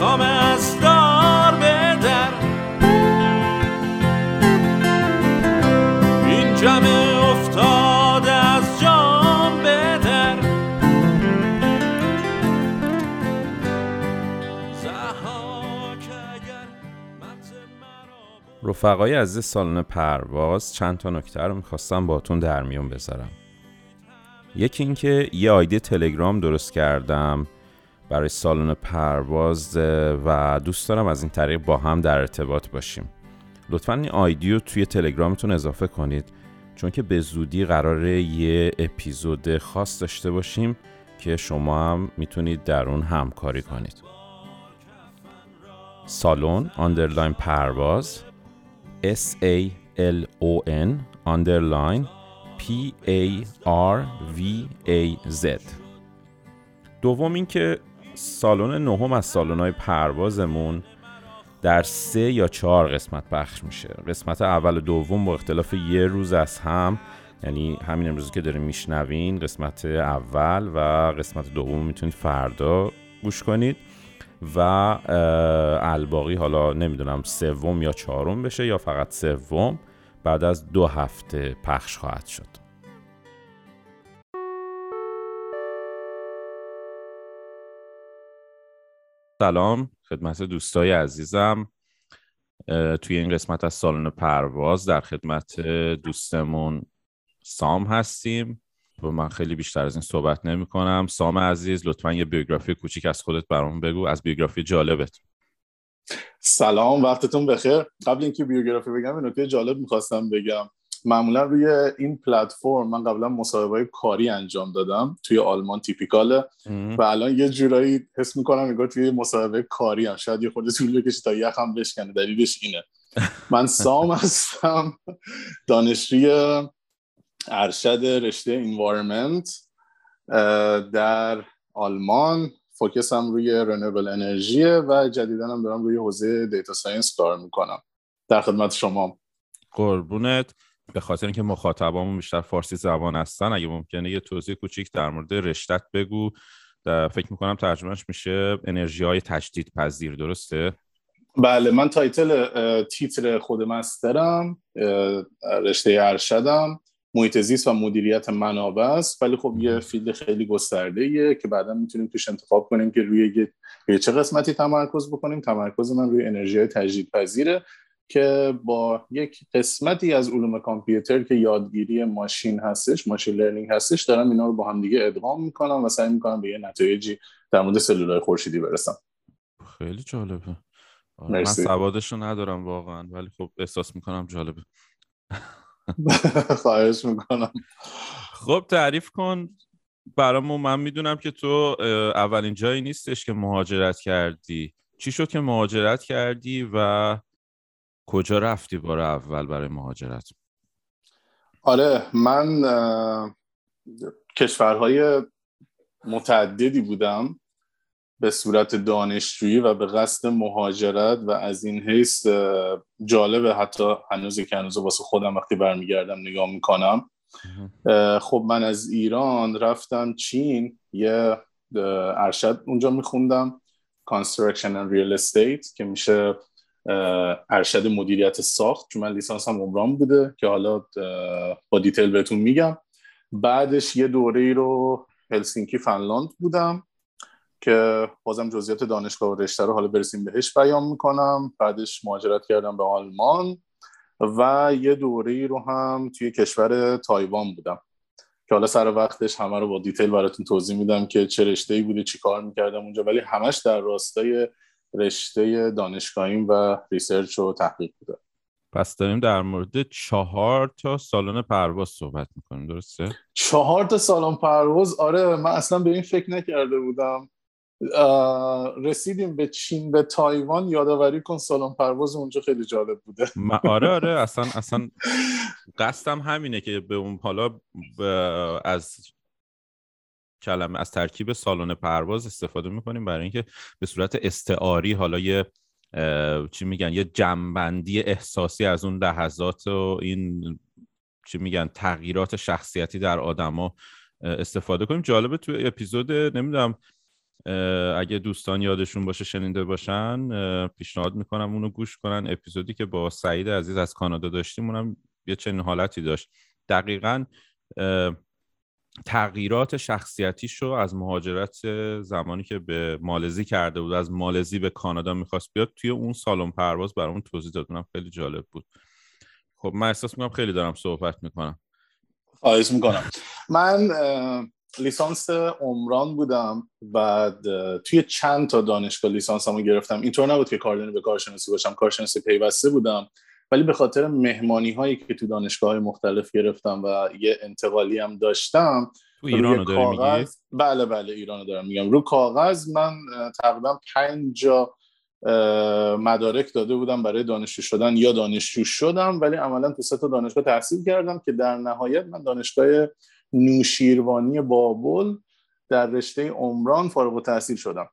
خام از دار بدر. این جمع افتاده از جام مت مرا رفقای عزیز سالن پرواز چند تا نکته رو می‌خواستم باتون در میون بذارم. یکی اینکه یه آیدی تلگرام درست کردم. برای سالن پرواز و دوست دارم از این طریق با هم در ارتباط باشیم. لطفا این آیدی رو توی تلگرامتون اضافه کنید چون که به زودی قراره یه اپیزود خاص داشته باشیم که شما هم می‌تونید در اون همکاری کنید. سالن آندرلاین پرواز S A L O N underline P A R V A Z. دوم اینکه سالن نهم از سالن‌های پروازمون در سه یا چهار قسمت پخش میشه. قسمت اول و دوم با اختلاف یه روز از هم یعنی همین امروزی که داریم میشنوین قسمت اول و قسمت دوم می‌تونید فردا گوش کنید و الباقی حالا نمی‌دونم سوم یا چهارم بشه یا فقط سوم بعد از دو هفته پخش خواهد شد. سلام خدمت دوستای عزیزم توی این قسمت از سالن پرواز در خدمت دوستمون سام هستیم. و من خیلی بیشتر از این صحبت نمی کنم. سام عزیز لطفا یه بیوگرافی کوچیک از خودت برام بگو از بیوگرافی جالبت. سلام وقتتون بخیر. قبل اینکه بیوگرافی بگم یه نکته جالب می‌خواستم بگم. معمولا روی این پلتفرم من قبلا مصاحبه کاری انجام دادم توی آلمان تیپیکاله و الان یه جورایی حس می‌کنم انگار توی مصاحبه کاری هم شاید یه خورده طول بکشه تا یخم بشکنه دلیلش اینه. من سام هستم دانشجوی ارشد رشته انوایرمنت در آلمان. focus م روی renewable energy ه و جدیدا هم دارم روی حوزه data science کار می‌کنم. در خدمت شما. قربونت. به خاطر اینکه مخاطبامون بیشتر فارسی زبان هستن اگه ممکنه یه توضیح کوچیک در مورد رشتت بگو. فکر می‌کنم ترجمهش میشه انرژی های تجدید پذیر درسته؟ بله من title تیتر خود master م رشته ارشدم محیط زیست و مدیریت منابع است. ولی خب یه field خیلی گسترده ایه که بعدا می‌تونیم توش انتخاب کنیم که روی یه- چه قسمتی تمرکز بکنیم. تمرکز من روی انرژی های تجدید پذیره که با یک قسمتی از علوم کامپیوتر که یادگیری ماشین هستش machine learning هستش دارم اینا رو با هم دیگه ادغام می‌کنم و سعی می‌کنم به یه نتایجی در مورد سلولای خورشیدی برسم. خیلی جالبه. آره، من مرسی. سوادش رو ندارم واقعا ولی خب احساس می‌کنم جالبه. خواهش می‌کنم. خب تعریف کن. برامون من می‌دونم که تو اولین جایی نیستش که مهاجرت کردی. چی شد که مهاجرت کردی و کجا رفتی بار اول برای مهاجرت؟ آره من کشورهای متعددی بودم به صورت دانشجویی و به قصد مهاجرت و از این حیث جالبه حتی هنوز که هنوز واسه خودم وقتی برمیگردم نگاه می‌کنم. خب من از ایران رفتم چین یه ارشد اونجا میخوندم Construction and Real Estate که میشه ارشد مدیریت ساخت چون من لیسانس هم عمران بوده که حالا با دیتیل بهتون میگم. بعدش یه دوره ای رو هلسینکی فنلاند بودم که بازم جزئیات دانشگاه و رشته رو حالا برسیم بهش بیان می‌کنم. بعدش مهاجرت کردم به آلمان و یه دوره ای رو هم توی کشور تایوان بودم. که حالا سر وقتش همه رو با detail براتون توضیح میدم که چه رشته ای بوده چی کار می‌کردم اونجا. ولی همش در راستای رشته دانشگاهیم و research و تحقیق بوده. پس داریم در مورد چهار تا سالن پرواز صحبت می‌کنیم درسته؟ چهار تا سالن پرواز؟ آره من اصلا به این فکر نکرده بودم. رسیدیم به چین به تایوان یادآوری کن سالن پرواز اونجا خیلی جالب بوده. آره آره اصلا اصلا قصدم همینه که به اون حالا از کلمه از ترکیب سالن پرواز استفاده می‌کنیم برای اینکه به صورت استعاری حالا یه چی میگن یه جنبندی احساسی از اون لحظات و این چی میگن تغییرات شخصیتی در آدما استفاده کنیم. جالبه تو اپیزود نمی‌دونم اگه دوستان یادشون باشه شنیده باشن پیشنهاد می‌کنم اونو گوش کنن. اپیزودی که با سعید عزیز از کانادا داشتیم اونم یه چنین حالتی داشت. دقیقا تغییرات شخصیتیش رو از مهاجرت زمانی که به مالزی کرده بود از مالزی به کانادا می‌خواست بیاد توی اون سالن پرواز برامون توضیح دادونم خیلی جالب بود. خب من احساس می‌کنم خیلی دارم صحبت می‌کنم. خواهش می‌کنم. من لیسانس عمران بودم. بعد توی چند تا دانشگاه لیسانسمو گرفتم. اینطور نبود که کاردانی به کارشناسی باشم. کارشناسی پیوسته بودم. ولی به خاطر مهمانی هایی که تو دانشگاه های مختلف گرفتم و یه انتقالی هم داشتم تو ایران کاغذ... بله بله ایران دارم میگم. رو کاغذ من تقریبا پنج جا مدارک داده بودم برای دانشجو شدن یا دانشجو شدم ولی عملا تو سه تا دانشگاه تحصیل کردم که در نهایت من دانشگاه نوشیروانی بابل در رشته عمران فارغ التحصیل شدم.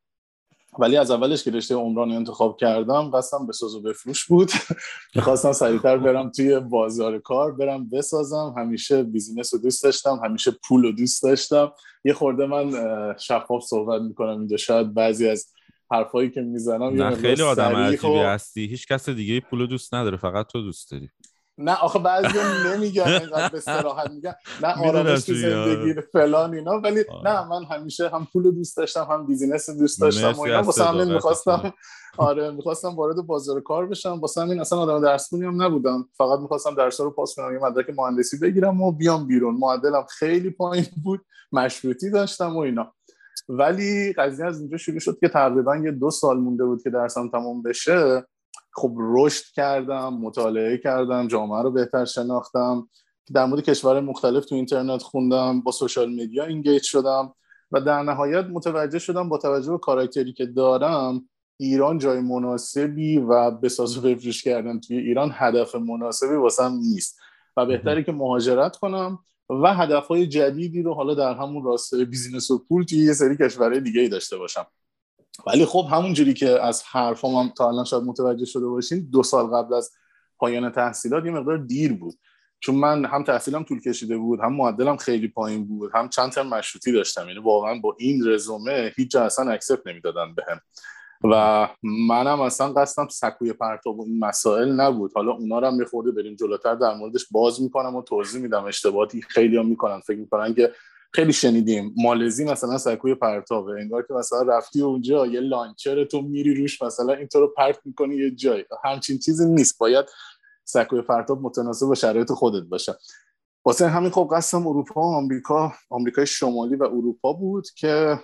ولی از اولش که رشته عمران انتخاب کردم قصدم به ساز و بفروش بود. می‌خواستم سریعتر برم توی بازار کار برم بسازم. همیشه بیزینس رو دوست داشتم همیشه پول رو دوست داشتم. یه خورده من شفاف صحبت می‌کنم اینجا. شاید بعضی از حرفایی که می‌زنم نه خیلی آدم عجیبی هستی. هیچ کس دیگه پول دوست نداره فقط تو دوست داری. نه آخه بعضی نمیگن اینقدر به صراحت میگن. نه آرامش تو زندگی فلان اینا ولی نه من همیشه هم پول دوست داشتم هم بیزینس دوست داشتم و اینا. واسه همین می‌خواستم آره می‌خواستم وارد بازار کار بشم. واسه همین اصلا آدم درس هم نبودم. فقط می‌خواستم درس رو پاس کنم یه مدرک مهندسی بگیرم و بیام بیرون. معدلم خیلی پایین بود مشروطی داشتم و اینا. ولی قضیه از اینجا شروع شد که تقریبا یه دو سال مونده بود که درسم تموم بشه. خب رشد کردم مطالعه کردم جامعه رو بهتر شناختم. در مورد کشور مختلف تو اینترنت خوندم با social media engage شدم و در نهایت متوجه شدم با توجه به کاراکتری که دارم ایران جای مناسبی و بساز و بفروش کردن توی ایران هدف مناسبی واسم نیست. و بهتره که مهاجرت کنم و هدفهای جدیدی رو حالا در همون راسته business و پول توی یه سری کشورهای دیگه ای داشته باشم. ولی خب همون جوری که از حرفام هم تا الان شاید متوجه شده باشین دو سال قبل از پایان تحصیلات یه مقدار دیر بود. چون من هم تحصیلم طول کشیده بود هم معدلم خیلی پایین بود هم چند ترم مشروطی داشتم. یعنی واقعا با این رزومه هیچ جا اصلا اکسپت نمی‌دادن بهم. و منم اصلا قصدم سکوی پرتاب و این مسائل نبود. حالا اونا رو هم میخورده بریم جلوتر در موردش باز می‌کنم و توضیح میدم. اشتباهاتی خیلی هم می‌کنن. فکر می‌کنن که خیلی شنیدیم. مالزی مثلا سکوی پرتابه انگار که مثلا رفتی اونجا یه لانچر تو میری روش مثلا اینطور رو پرت می‌کنی یه جای. همچین چیزی نیست. باید سکوی پرتاب متناسب با شرایط خودت باشه. واسه همین خب قسم اروپا و آمریکا آمریکای شمالی و اروپا بود که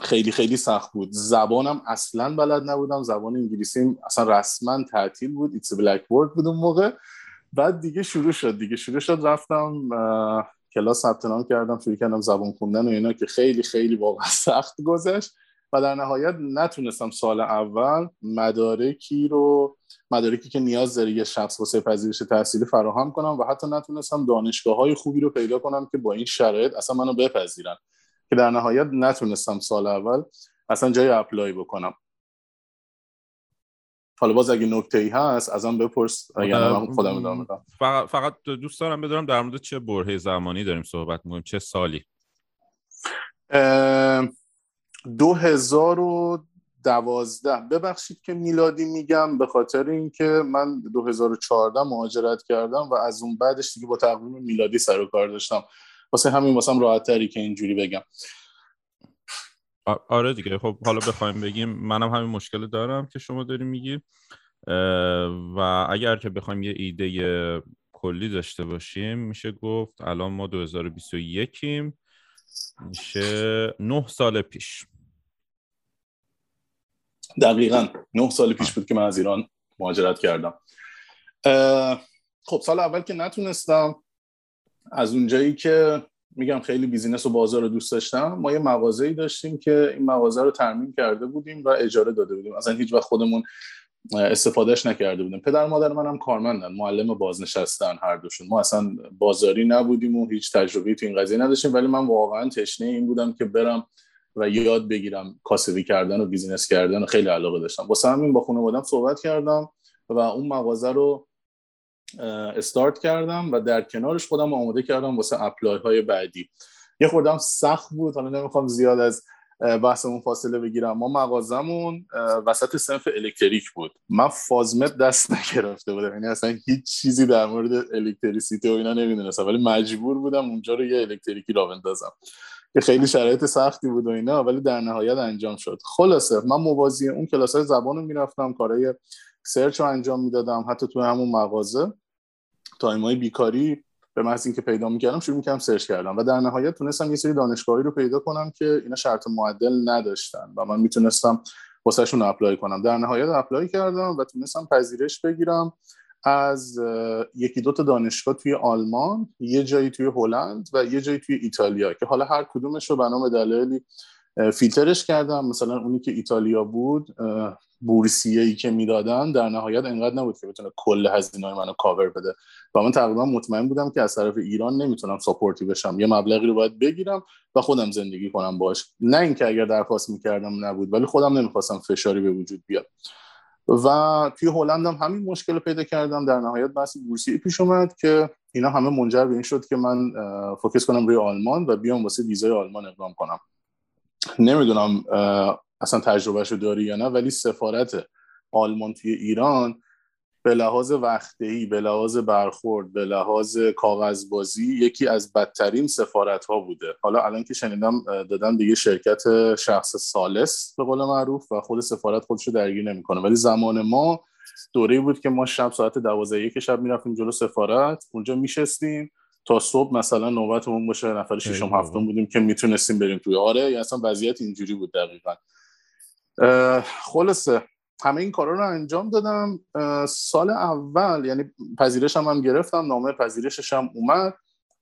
خیلی خیلی سخت بود. زبانم اصلا بلد نبودم. زبان انگلیسی اصلا رسما تعطیل بود. ایتس بلک بود اون موقع. بعد دیگه شروع شد. دیگه شروع شد. رفتم کلاس ثبت نام کردم شروع کردم زبان خوندن و اینا که خیلی خیلی واقعا سخت گذشت. و در نهایت نتونستم سال اول مدارکی رو مدارکی که نیاز داره یه شخص واسه پذیرش تحصیلی فراهم کنم و حتی نتونستم دانشگاه های خوبی رو پیدا کنم که با این شرایط اصلا منو بپذیرن. که در نهایت نتونستم سال اول اصلا جای اپلای بکنم. حالا باز اگه نکته ای هست ازم بپرس. یعنی من خودم ادامه بدم فقط, فقط دوست دارم بدونم در مورد چه برهه زمانی داریم صحبت می‌کنیم چه سالی؟ دو هزار و 2012 ببخشید که میلادی میگم به خاطر اینکه من 2014 مهاجرت کردم و از اون بعدش دیگه با تقویم میلادی سر و کار داشتم. واسه همین واسم راحت تری که اینجوری بگم. آره دیگه. خب حالا بخوایم بگیم. منم همین مشکل دارم که شما داری میگی. و اگر که بخوایم یه ایده کلی داشته باشیم میشه گفت الان ما 2021 ایم میشه نه سال پیش. دقیقا. نه سال پیش بود که من از ایران مهاجرت کردم. خب سال اول که نتونستم از اونجایی که میگم خیلی business و بازار رو دوست داشتم. ما یه مغازه ای داشتیم که این مغازه رو ترمیم کرده بودیم و اجاره داده بودیم. اصلا هیچ وقت خودمون استفادهش نکرده بودیم. پدر مادر منم کارمندن معلم بازنشستن هر دوشون. ما اصلا بازاری نبودیم و هیچ تجربه تو این قضیه نداشتیم. ولی من واقعا تشنه این بودم که برم و یاد بگیرم کاسبی کردن و business کردن و خیلی علاقه داشتم. واسه همین با خانوادم صحبت کردم و اون مغازه رو استارت کردم و در کنارش خودم آماده کردم واسه اپلای های بعدی. یه خوردم سخت بود حالا نمی‌خوام زیاد از بحثمون فاصله بگیرم. ما مغازمون وسط سنف الکتریک بود. من فازمت دست نگرفته بودم یعنی اصلا هیچ چیزی در مورد الکتریسیته و اینا نمی‌دونستم. ولی مجبور بودم اونجا رو یه الکتریکی را بندازم. که خیلی شرایط سختی بود و اینا ولی در نهایت انجام شد. خلاصه من موازی اون کلاس های زبان رو می‌رفتم کارهای search رو انجام می‌دادم حتی تو همون مغازه. time های بیکاری به محض اینکه پیدا می‌کردم شروع می‌کردم search کردن. و در نهایت تونستم یه سری دانشگاهی رو پیدا کنم که اینا شرط معدل نداشتن و من می‌تونستم واسهشون apply کنم. در نهایت apply کردم و تونستم پذیرش بگیرم. از یکی دو تا دانشگاه توی آلمان یه جایی توی هلند و یه جایی توی ایتالیا که حالا هر کدومش رو به دلایلی فیلترش کردم. مثلا اونی که ایتالیا بود بورسیه ای که می‌دادن در نهایت انقدر نبود که بتونه کل هزینه های منو کاور بده. و من تقریبا مطمئن بودم که از طرف ایران نمی‌تونم support ی بشم. یه مبلغی رو باید بگیرم و خودم زندگی کنم باش نه اینکه اگر درخواست می‌کردم نبود ولی خودم نمی‌خواستم فشاری به وجود بیاد. و توی هلند هم همین مشکل رو پیدا کردم. در نهایت بحث بورسیه پیش اومد که اینا همه منجر به این شد که من فوکس کنم روی آلمان و بیام واسه ویزای آلمان اقدام کنم. نمی‌دونم اصلا تجربهشو داری یا نه ولی سفارت آلمان توی ایران به لحاظ وقتهی به لحاظ برخورد به لحاظ کاغذبازی یکی از بدترین سفارت ها بوده. حالا الان که شنیدم دادن دیگه شرکت شخص سالس به قول معروف و خود سفارت خودشو درگیر نمی‌کنه. ولی زمان ما دوره بود که ما شب ساعت دوازده یک شب می‌رفتیم جلو سفارت. اونجا میشستیم تا صبح مثلا نوبتمون باشه نفر ششم هفتم بودیم که می‌تونستیم بریم توی. آره یا اصلا وضعیت اینجوری بود دقیقا. خلاصه همه این کارا رو انجام دادم. سال اول یعنی پذیرشم هم گرفتم نامه پذیرشش هم اومد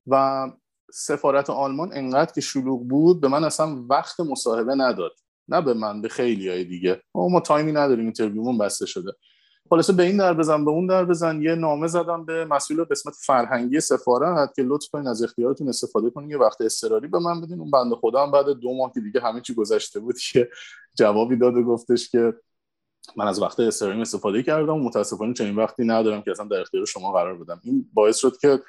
و سفارت آلمان انقدر که شلوغ بود به من اصلا وقت مصاحبه نداد. نه به من به خیلی های دیگه ما time ی نداریم interview مون بسته شده. خلاصه به این در بزن به اون در بزن. یه نامه زدم به مسئول قسمت فرهنگی سفارت که لطف کنین از اختیارتون استفاده کنین. یه وقت استراری به من بدین. اون بنده خدا هم بعد دو ماه که دیگه همه چی گذشته بود که جوابی داد و گفتش که من از وقت استراریم استفاده کردم متاسفانه چنین وقتی ندارم که اصلا در اختیار شما قرار بدم. این باعث شد که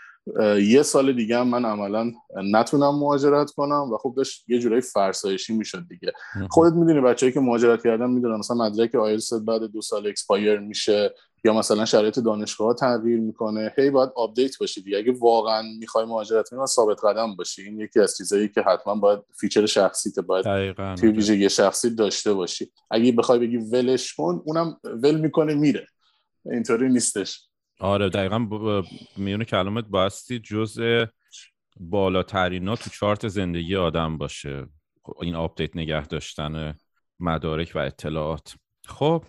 یه سال دیگه هم من عملا نتونم مهاجرت کنم و خب داشت یه جورایی فرسایشی می‌شد دیگه. خودت می‌دونی بچه‌هایی که مهاجرت کردن می‌دونن مثلا مدرک آیلتس بعد دو سال expire میشه یا مثلا شرایط دانشگاه تغییر می‌کنه. هی باید update باشی دیگه. اگه واقعا می‌خوای مهاجرت کنی ثابت قدم باشی. این یکی از چیزایی که حتما باید feature شخصیت باید توی ویژگی شخصی داشته باشی. اگه بخوای بگی ولش کن اونم ول می‌کنه میره. اینطوری نیستش. آره دقیقا ب... میونه کلامت باستی جز بالاترین ها تو چارت زندگی آدم باشه. این آپدیت نگه داشتن مدارک و اطلاعات. خب.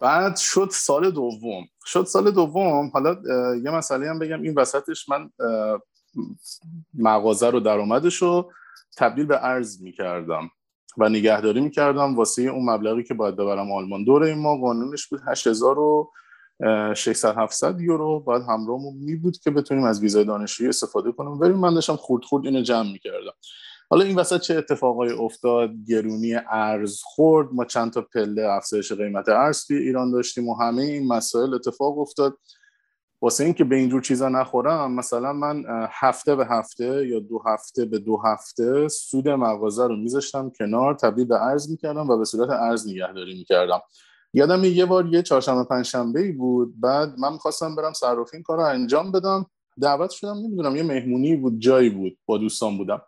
بعد شد سال دوم. شد سال دوم. حالا یه مسئله هم بگم. این وسطش من مغازه رو درآمدش رو تبدیل به ارز می‌کردم و نگهداری می‌کردم واسه اون مبلغی که باید ببرم آلمان. دوره ما قانونش بود 8000 و 600 700 یورو باید همراهمون می بود که بتونیم از ویزای دانشجویی استفاده کنیم. ولی من داشتم خورد خورد اینو جمع می‌کردم. حالا این وسط چه اتفاقای افتاد؟ گرونی ارز خورد. ما چند تا پله افزایش قیمت ارز توی ایران داشتیم و همه این مسائل اتفاق افتاد. واسه اینکه به اینجور چیزا نخورم مثلا من هفته به هفته یا دو هفته به دو هفته سود مغازه رو میذاشتم کنار تبدیل به ارز می‌کردم و به صورت ارز نگهداری می‌کردم. یادم یه بار یه چهارشنبه پنجشنبه ای بود. بعد من می‌خواستم برم صرافی این کار انجام بدم. دعوت شدم نمی‌دونم یه مهمونی بود جایی بود با دوستان بودم.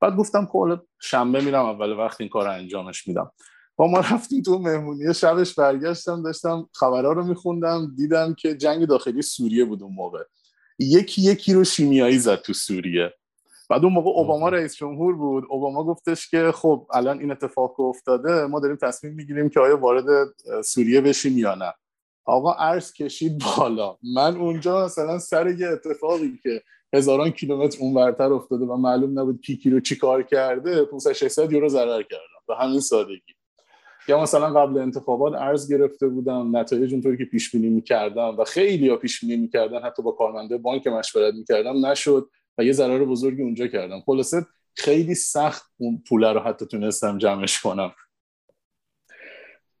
بعد گفتم که شنبه میرم اول وقت این کار انجامش میدم. با ما رفتیم تو مهمونی شبش برگشتم داشتم خبرها رو میخوندم دیدم که جنگ داخلی سوریه بود اون موقع. یکی یکی رو شیمیایی زد تو سوریه. بعد اون موقع اوباما رئیس جمهور بود. اوباما گفتش که خب الان این اتفاق افتاده ما داریم تصمیم می‌گیریم که آیا وارد سوریه بشیم یا نه. آقا ارز کشید بالا. من اونجا مثلا سر یه اتفاقی که هزاران کیلومتر اونورتر افتاده و معلوم نبود کی کی رو چی کار کرده 500 600 یورو ضرر کردم. به همین سادگی. یا مثلا قبل انتخابات ارز گرفته بودم نتایج اونطوری که پیش بینی می‌کردم و خیلی ها پیش بینی می‌کردن حتی با کارمنده بانک مشورت می‌کردم نشد. و یه ضرر بزرگی اونجا کردم. خلاصه خیلی سخت اون پوله رو حتی تونستم جمعش کنم.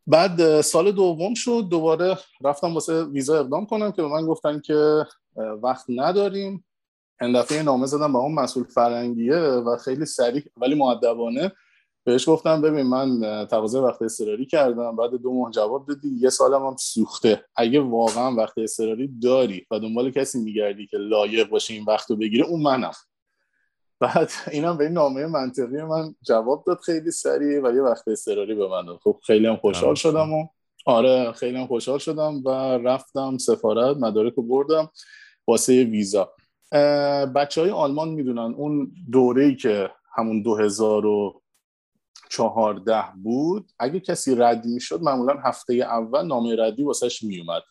بعد سال دوم شد. دوباره رفتم واسه ویزا اقدام کنم که به من گفتن که وقت نداریم. این دفعه نامه زدم به اون مسئول فرنگیه و خیلی سریع ولی معدبانه بهش گفتم ببین من تقاضای وقت اضطراری کردم بعد دو ماه جواب دادی یه سالم هم سوخته. اگه واقعا وقت اضطراری داری و دنبال کسی میگردی که لایق باشه این وقت رو بگیره اون منم. بعد اینم به این نامه منطقی من جواب داد خیلی سریع و یه وقت اضطراری به من داد. خب خیلی هم خوشحال شدم و آره خیلی هم خوشحال شدم و رفتم سفارت مدارک رو بردم واسه ویزا. بچه های آلمان می‌دونن اون دوره ای که همون 2014 بود. اگه کسی رد می‌شد معمولا هفته اول نامه ردی واسهش میومد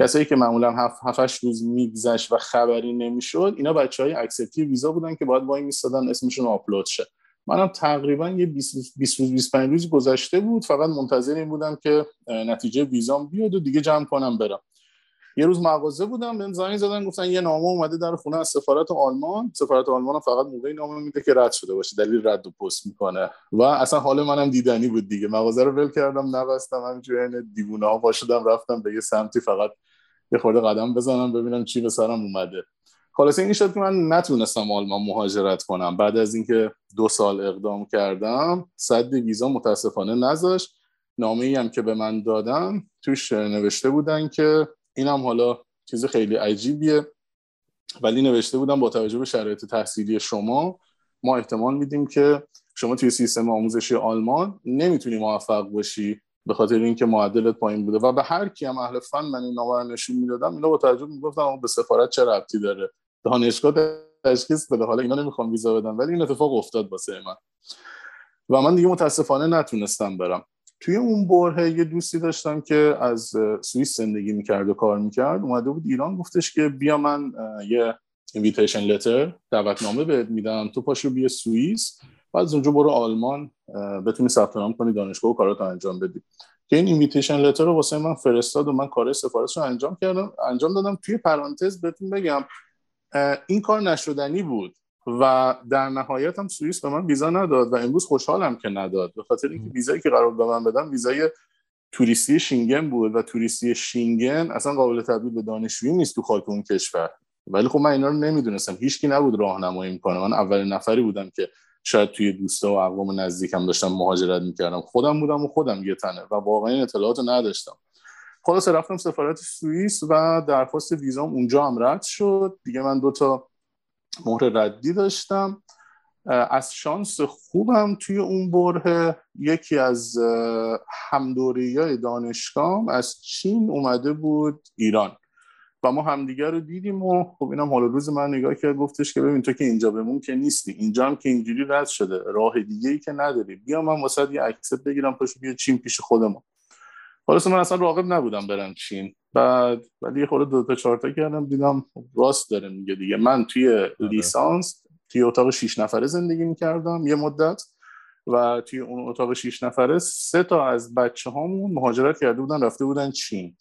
کسایی که معمولا هفت روز میگذشت و خبری نمی‌شد اینا بچه های اکسپتی ویزا بودن که باید وای میستادن اسمشون آپلود شه. منم تقریبا یه 20 روز 25 روز گذشته بود. فقط منتظر این بودم که نتیجه ویزام بیاد و دیگه جمع کنم برم. یه روز مغازه بودم به زنگ زدن گفتن یه نامه اومده در خونه از سفارت آلمان. سفارت آلمان فقط موقعی نامه میده که رد شده باشه دلیل رد و پست می‌کنه. و اصلا حال منم دیدنی بود دیگه. مغازه رو ول کردم نبستم همینجوری دیوونه ها باشدم رفتم به یه سمتی فقط یه خورده قدم بزنم ببینم چی به سرم اومده. خلاصه این شد که من نتونستم آلمان مهاجرت کنم. بعد از اینکه دو سال اقدام کردم صد ویزا متاسفانه نذاشت. نامه ای هم که به من دادن توش نوشته بودن که اینم حالا چیز خیلی عجیبیه. ولی نوشته بودم با توجه به شرایط تحصیلی شما ما احتمال میدیم که شما توی سیستم آموزشی آلمان نمی‌تونی موفق باشی به خاطر اینکه معدلت پایین بوده. و به هر کی هم اهل فن من این نامه نشون می‌دادم اینا با توجه می‌گفتم به سفارت چه ربطی داره؟ دانشگاه تشخیص بده. حالا اینا نمی‌خوام ویزا بدم ولی این اتفاق افتاد واسه من. و من دیگه متاسفانه نتونستم برم. توی اون برهه یه دوستی داشتم که از سوئیس زندگی می‌کرد و کار می‌کرد. اومده بود ایران گفتش که بیا من یه invitation letter دعوتنامه بهت میدم. تو پاشو بیا سوئیس. بعد از اونجا برو آلمان بتونی ثبت نام کنی دانشگاه و کاراتو انجام بدی. که این invitation letter رو واسه من فرستاد و من کار سفارتش رو انجام کردم. انجام دادم. توی پرانتز بهتون بگم این کار نشدنی بود. و در نهایت هم سوئیس به من ویزا نداد و امروز خوشحالم که نداد. به خاطر اینکه ویزایی که قرار به من بدم ویزای توریستی شینگن بود و توریستی شینگن اصلا قابل تبدیل به دانشجویی نیست تو خاک اون کشور. ولی خب من اینا رو نمی‌دونستم. هیچکی نبود راهنمایی می‌کنه. من اولین نفری بودم که شاید توی دوستا و اقوام نزدیکم داشتم مهاجرت می‌کردم. خودم بودم و خودم یه تنه و واقعا اطلاعات نداشتم. خلاص رفتم سفارت سوئیس و درخواست ویزام اونجا هم رد شد. دیگه من دو تا مهر ردی داشتم. از شانس خوبم توی اون بره یکی از همدوری های دانشگاه از چین اومده بود ایران و ما همدیگر رو دیدیم و خب اینم حالا روز من نگاه کرد گفتش که ببین تو که اینجا بمون که نیستی اینجا هم که اینجوری رد شده راه دیگه ای که نداری. بیا من واسه یه اکسپت بگیرم پاشو بیا چین پیش خودمون. خلاص من اصلا راقب نبودم برم چین. بعد ولی یه خورده دو تا چهار تا کردم دیدم راست داره میگه دیگه. من توی آره. لیسانس توی اتاق شیش نفره زندگی می‌کردم یه مدت و توی اون اتاق شیش نفره سه تا از بچه هامون مهاجرت کرده بودن رفته بودن چین.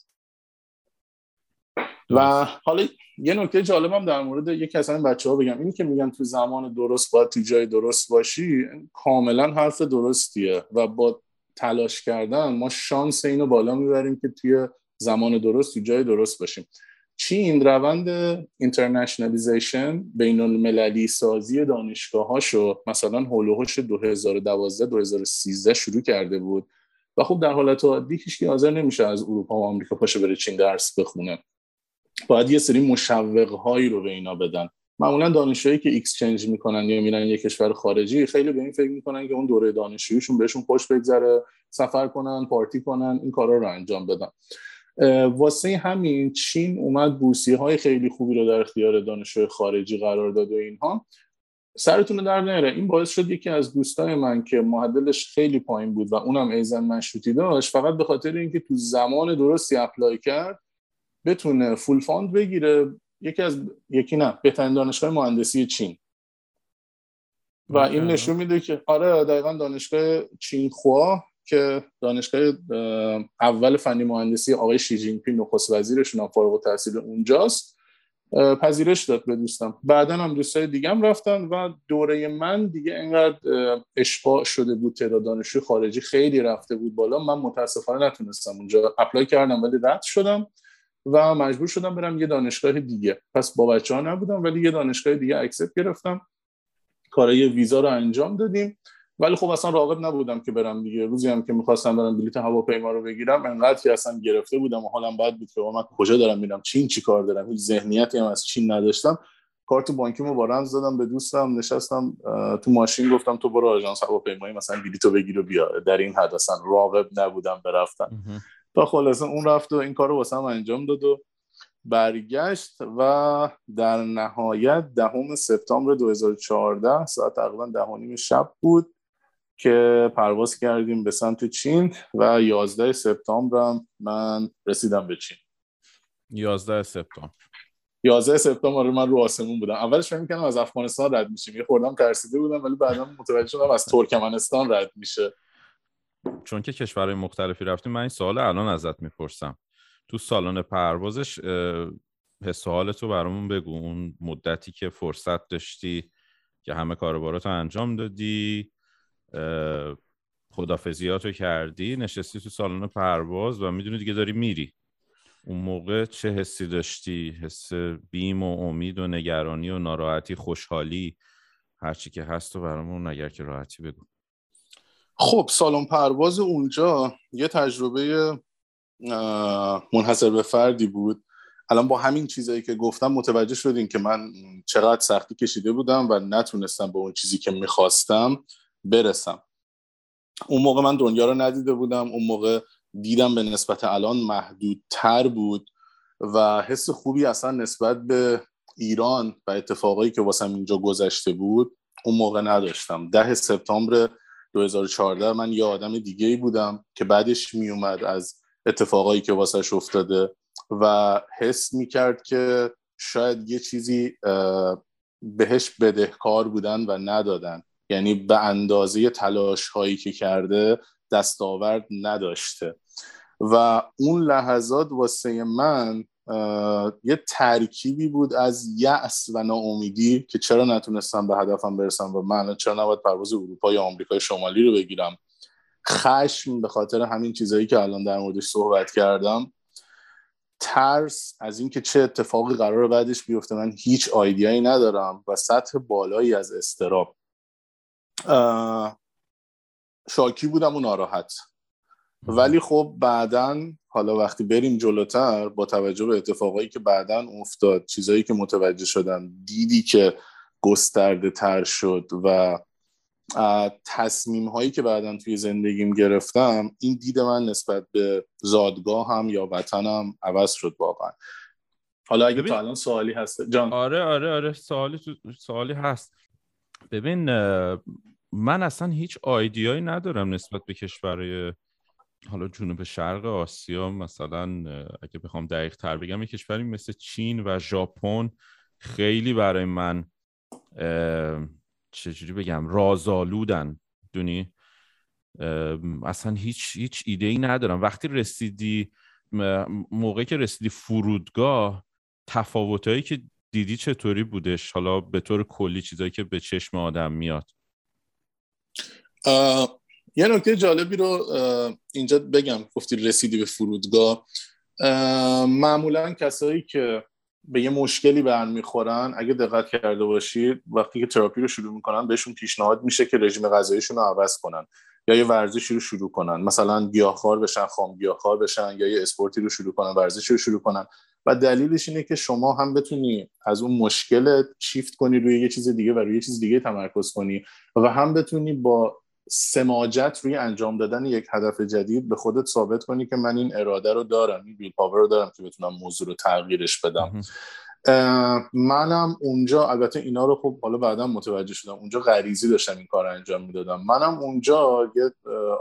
و حالا یه نکته جالبم در مورد یکی از بچه ها بگم. اینی که میگن تو زمان درست باید تو جای درست باشی کاملا حرف درستیه و با تلاش کردن ما شانس اینو بالا می‌بریم که توی زمان درست جای درست باشیم. چین روند internationalization بین المللی سازی دانشگاه هاشو مثلا حول و حوش 2012 2013 شروع کرده بود و خب در حالت عادی هیچکی حاضر نمیشه از اروپا و آمریکا پاشه بره چین درس بخونه. باید یه سری مشوق هایی رو به اینا بدن. معمولا دانشجویی که exchange می‌کنن یا میرن یه کشور خارجی خیلی به این فکر می‌کنن که اون دوره دانشجوییشون بهشون خوش بگذره سفر کنن پارتی کنن این کارا رو انجام بدن. واسه همین چین اومد بورسیه های خیلی خوبی رو در اختیار دانشجوی خارجی قرار داد و اینها. سرتون درد نیاره. این باعث شد یکی از دوستای من که معدلش خیلی پایین بود و اونم ازین مشروطی داشت فقط به خاطر اینکه تو زمان درستی apply کرد بتونه full fund بگیره. یکی از یکی نه بهترین دانشگاه مهندسی چین. و این نشون میده که آره دقیقا دانشگاه چینهوا. که دانشگاه اول فنی مهندسی آقای شی پی نخست وزیرشون هم فارغ التحصیل اونجاست. پذیرش داد به دوستم. بعدا هم دوستای دیگه رفتن و دوره من دیگه انقدر اشباع شده بود تعداد دانشجو خارجی خیلی رفته بود بالا. من متاسفانه نتونستم اونجا apply کردم ولی رد شدم و مجبور شدم برم یه دانشگاه دیگه. پس با بچه ها نبودم ولی یه دانشگاه دیگه accept گرفتم. کارای ویزا رو انجام دادیم. ولی خب اصلا راغب نبودم که برم دیگه. روزی هم که می‌خواستم برم بلیت هواپیما رو بگیرم انقدر که اصلا گرفته بودم و حالم باید بود که من کجا دارم میرم؟ چین چی کار دارم؟ هیچ ذهنیتی هم از چین نداشتم. کارت بانکیمو با رمز دادم به دوستم نشستم تو ماشین گفتم تو برو آژانس هواپیمایی مثلا بلیتو بگیر و بیا. در این حد اصلا راغب نبودم برفتن تا خلاصه اون رفت و این کارو واسم انجام داد و برگشت و در نهایت دهم سپتامبر 2014 ساعت تقریبا ده شب بود. که پرواز کردیم به سمت چین و 11 سپتامبر من رسیدم به چین. 11 سپتامبر. 11 سپتامبر من رو آسمون بودم. اولش فکر می‌کردم از افغانستان رد میشیم. یه خوردم ترسیده بودم ولی بعدا متوجه شدم از ترکمنستان رد میشه. چون که کشورهای مختلفی رفتیم من این سوال الان ازت می‌پرسم. تو سالن پروازش حس حالتو برامون بگو. اون مدتی که فرصت داشتی که همه کارباراتو انجام دادی خدافزیات رو کردی نشستی تو سالن پرواز و می‌دونی دیگه داری میری. اون موقع چه حسی داشتی؟ حس بیم و امید و نگرانی و ناراحتی خوشحالی؟ هرچی که هست و برامون نگر که راحتی بگو. خب سالن پرواز اونجا یه تجربه منحصر به فردی بود. الان با همین چیزایی که گفتم متوجه شدین که من چقدر سختی کشیده بودم و نتونستم به اون چیزی که می‌خواستم برسم. اون موقع من دنیا رو ندیده بودم. اون موقع دیدم به نسبت الان محدودتر بود و حس خوبی اصلا نسبت به ایران و اتفاقایی که واسم اینجا گذشته بود اون موقع نداشتم. ده سپتامبر 2014 من یه آدم دیگه ای بودم که بعدش میومد از اتفاقایی که واسش افتاده و حس می‌کرد که شاید یه چیزی بهش بدهکار بودن و ندادن. یعنی به اندازه تلاش هایی که کرده دستاورد نداشته. و اون لحظات واسه من یه ترکیبی بود از یأس و ناامیدی که چرا نتونستم به هدفم برسم و من چرا نباید پرواز اروپا یا آمریکای شمالی رو بگیرم. خشم به خاطر همین چیزهایی که الان در موردش صحبت کردم. ترس از اینکه چه اتفاقی قرار بعدش بیفته من هیچ آیدیایی ندارم و سطح بالایی از استراب. شاکی بودم و ناراحت. ولی خب بعدا حالا وقتی بریم جلوتر با توجه به اتفاقایی که بعدا افتاد چیزایی که متوجه شدم دیدی که گسترده تر شد و تصمیم هایی که بعدا توی زندگیم گرفتم این دید من نسبت به زادگاه هم یا وطنم عوض شد واقعا. حالا اگه تو الان سوالی هست جان. آره آره آره سوالی سوالی هست. ببین من اصلا هیچ آیدیایی ندارم نسبت به کشورهای حالا جنوب شرق آسیا مثلا اگه بخوام دقیق تر بگم یه کشوری مثل چین و ژاپن خیلی برای من چجوری بگم رازآلودن دونی؟ اصلا هیچ هیچ ایده ای ندارم. وقتی رسیدی موقعی که رسیدی فرودگاه تفاوتهایی که دیدی چطوری بودش؟ حالا به طور کلی چیزایی که به چشم آدم میاد. یه نکته جالبی رو اینجا بگم گفتی رسیدی به فرودگاه. معمولا کسایی که به یه مشکلی برمیخورن اگه دقت کرده باشید وقتی که تراپی رو شروع می‌کنن بهشون پیشنهاد میشه که رژیم غذاییشون رو عوض کنن یا یه ورزشی رو شروع کنن. مثلا گیاهخوار بشن خام گیاهخوار بشن یا یه اسپورتی رو شروع کنن ورزشی رو شروع کنن. و دلیلش اینه که شما هم بتونی از اون مشکل شیفت کنی روی یه چیز دیگه و روی یه چیز دیگه تمرکز کنی و هم بتونی با سماجت روی انجام دادن یک هدف جدید به خودت ثابت کنی که من این اراده رو دارم این willpower رو دارم که بتونم موضوع رو تغییرش بدم. منم اونجا البته اینا رو خب حالا بعدا متوجه شدم اونجا غریزی داشتم این کار انجام می‌دادم. منم اونجا یه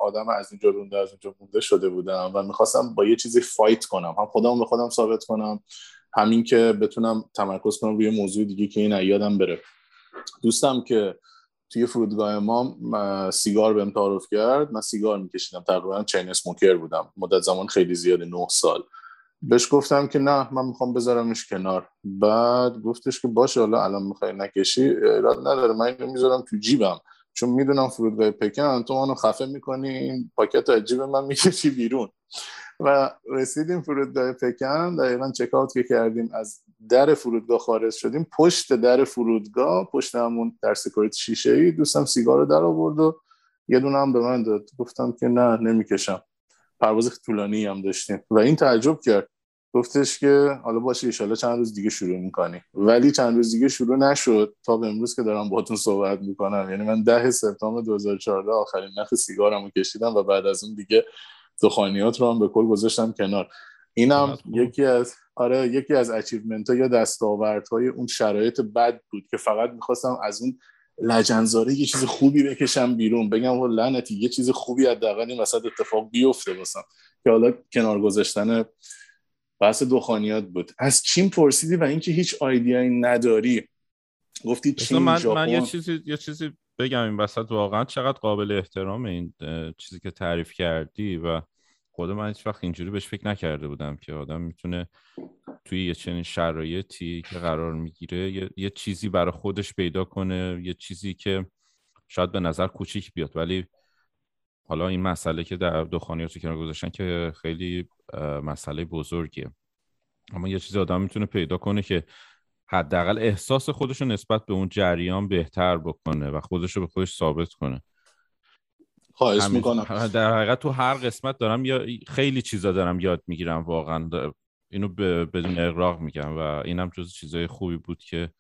آدم از اینجا رونده از اونجا مونده شده بودم و می‌خواستم با یه چیزی فایت کنم. هم خودم به خودم ثابت کنم همین که بتونم تمرکز کنم روی موضوع دیگه که این یادم بره. دوستم که توی فرودگاه ما سیگار بهم تعارف کرد. من سیگار میکشیدم. تقریبا چین اسموکر بودم. مدت زمان خیلی زیاده نه سال. بهش گفتم که نه من می‌خوام بذارمش کنار. بعد گفتش که باشه حالا الان می‌خوای نکشی ایراد نداره. من اینو می‌ذارم تو جیبم. چون می‌دونم فرودگاه پکن تو منو خفه می‌کنی این پاکت از جیب من می‌کشی بیرون. و رسیدیم فرودگاه پکن. دقیقا چکاوت که کردیم از در فرودگاه خارج شدیم پشت در فرودگاه پشت همون در سکوریت شیشه ای دوستم سیگار رو در آورد و یه دونه هم به من داد. گفتم که نه نمی‌کشم. پرواز طولانی هم داشتیم. و این تعجب کرد. گفتش که حالا باشه ایشالا چند روز دیگه شروع می‌کنی. ولی چند روز دیگه شروع نشد. تا به امروز که دارم باهاتون صحبت می‌کنم. یعنی من ده سپتامبر 2014 آخرین نخ سیگارم رو کشیدم و بعد از اون دیگه دخانیات رو هم به کل گذاشتم کنار. اینم یکی از آره یکی از achievement ها یا دستاوردهای اون شرایط بد بود که فقط می‌خواستم از اون لجنزاره یه چیز خوبی بکشم بیرون. بگم و لعنتی یه چیز خوبی حداقل این وسط اتفاق بیفته واسم. که حالا کنار گذاشتن بحث دخانیات بود. از چین پرسیدی و اینکه هیچ آیدیایی نداری. گفتی چین من, من یه چیزی یه چیزی بگم این وسط واقعا چقدر قابل احترام این چیزی که تعریف کردی و خود من هیچ وقت اینجوری بهش فکر نکرده بودم که آدم می‌تونه توی یه چنین شرایطی که قرار می‌گیره یه،, یه چیزی برای خودش پیدا کنه یه چیزی که شاید به نظر کوچیک بیاد. ولی حالا این مسئله که در دخانیات رو کنار گذاشتن که خیلی مسئله بزرگیه. اما یه چیزی آدم می‌تونه پیدا کنه که حداقل احساس خودش رو نسبت به اون جریان بهتر بکنه و خودش رو به خودش ثابت کنه. خواهش می‌کنم. در حقیقت تو هر قسمت دارم یا خیلی چیزا دارم یاد می‌گیرم واقعا. اینو بدون اقراق میگم و اینم جز چیزای خوبی بود که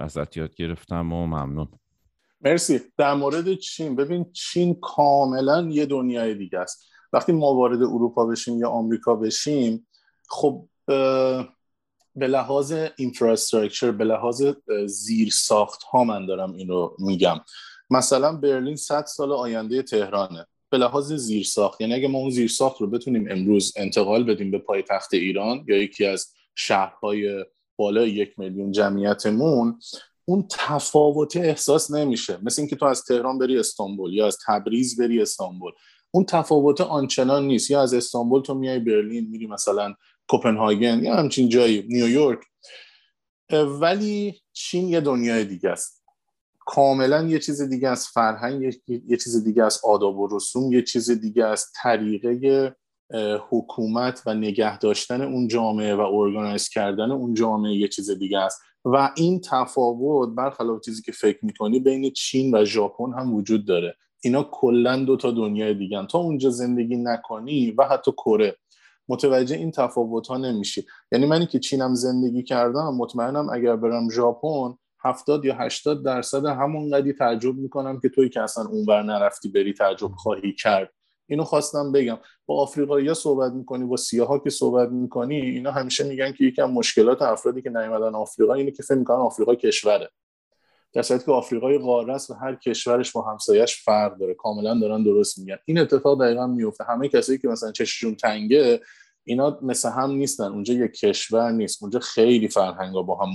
ازت یاد گرفتم و ممنون. مرسی. در مورد چین ببین چین کاملا یه دنیای دیگه است. وقتی ما وارد اروپا بشیم یا آمریکا بشیم خب به لحاظ اینفراستراکچر به لحاظ زیر ساخت ها من دارم اینو میگم. مثلا برلین 100 سال آینده تهرانه. به لحاظ زیر ساخت یعنی اگه ما اون زیر ساخت رو بتونیم امروز انتقال بدیم به پایتخت ایران یا یکی از شهرهای بالای یک میلیون جمعیتمون اون تفاوت احساس نمیشه. مثل اینکه تو از تهران بری استانبول یا از تبریز بری استانبول. اون تفاوت آنچنان نیست. یا از استانبول تو میای برلین میری مثلا کوپنهاگن یا همچین جایی نیویورک. ولی چین یه دنیای دیگه است. کاملا یه چیز دیگه از فرهنگ یه چیز دیگه از آداب و رسوم یه چیز دیگه از طریقه حکومت و نگه داشتن اون جامعه و ارگانایز کردن اون جامعه یه چیز دیگه است. و این تفاوت برخلاف چیزی که فکر می‌کنی بین چین و ژاپن هم وجود داره. اینا کلا دو تا دنیای دیگه تا اونجا زندگی نکنی و حتی کره. متوجه این تفاوت ها نمیشی. یعنی منی که چینم زندگی کردم مطمئنم اگر برم ژاپن هفتاد یا هشتاد درصد همون قدی تعجب می‌کنم که توی که اصلا اونور نرفتی بری تعجب خواهی کرد. اینو خواستم بگم. با آفریقایی صحبت می‌کنی با سیاها که صحبت می‌کنی اینا همیشه میگن که یکم مشکلات افرادی که نیومدن آفریقا اینه که فکر می‌کنن آفریقا کشوره. در که آفریقای قاره است و هر کشورش با همسایش فرق داره. کاملا دارن درست میگن. این اتفاق دقیقا میفته همه کسایی که مثلا چششون تنگه اینا مثل هم نیستن. اونجا یک کشور نیست. اونجا خیلی فرهنگا با هم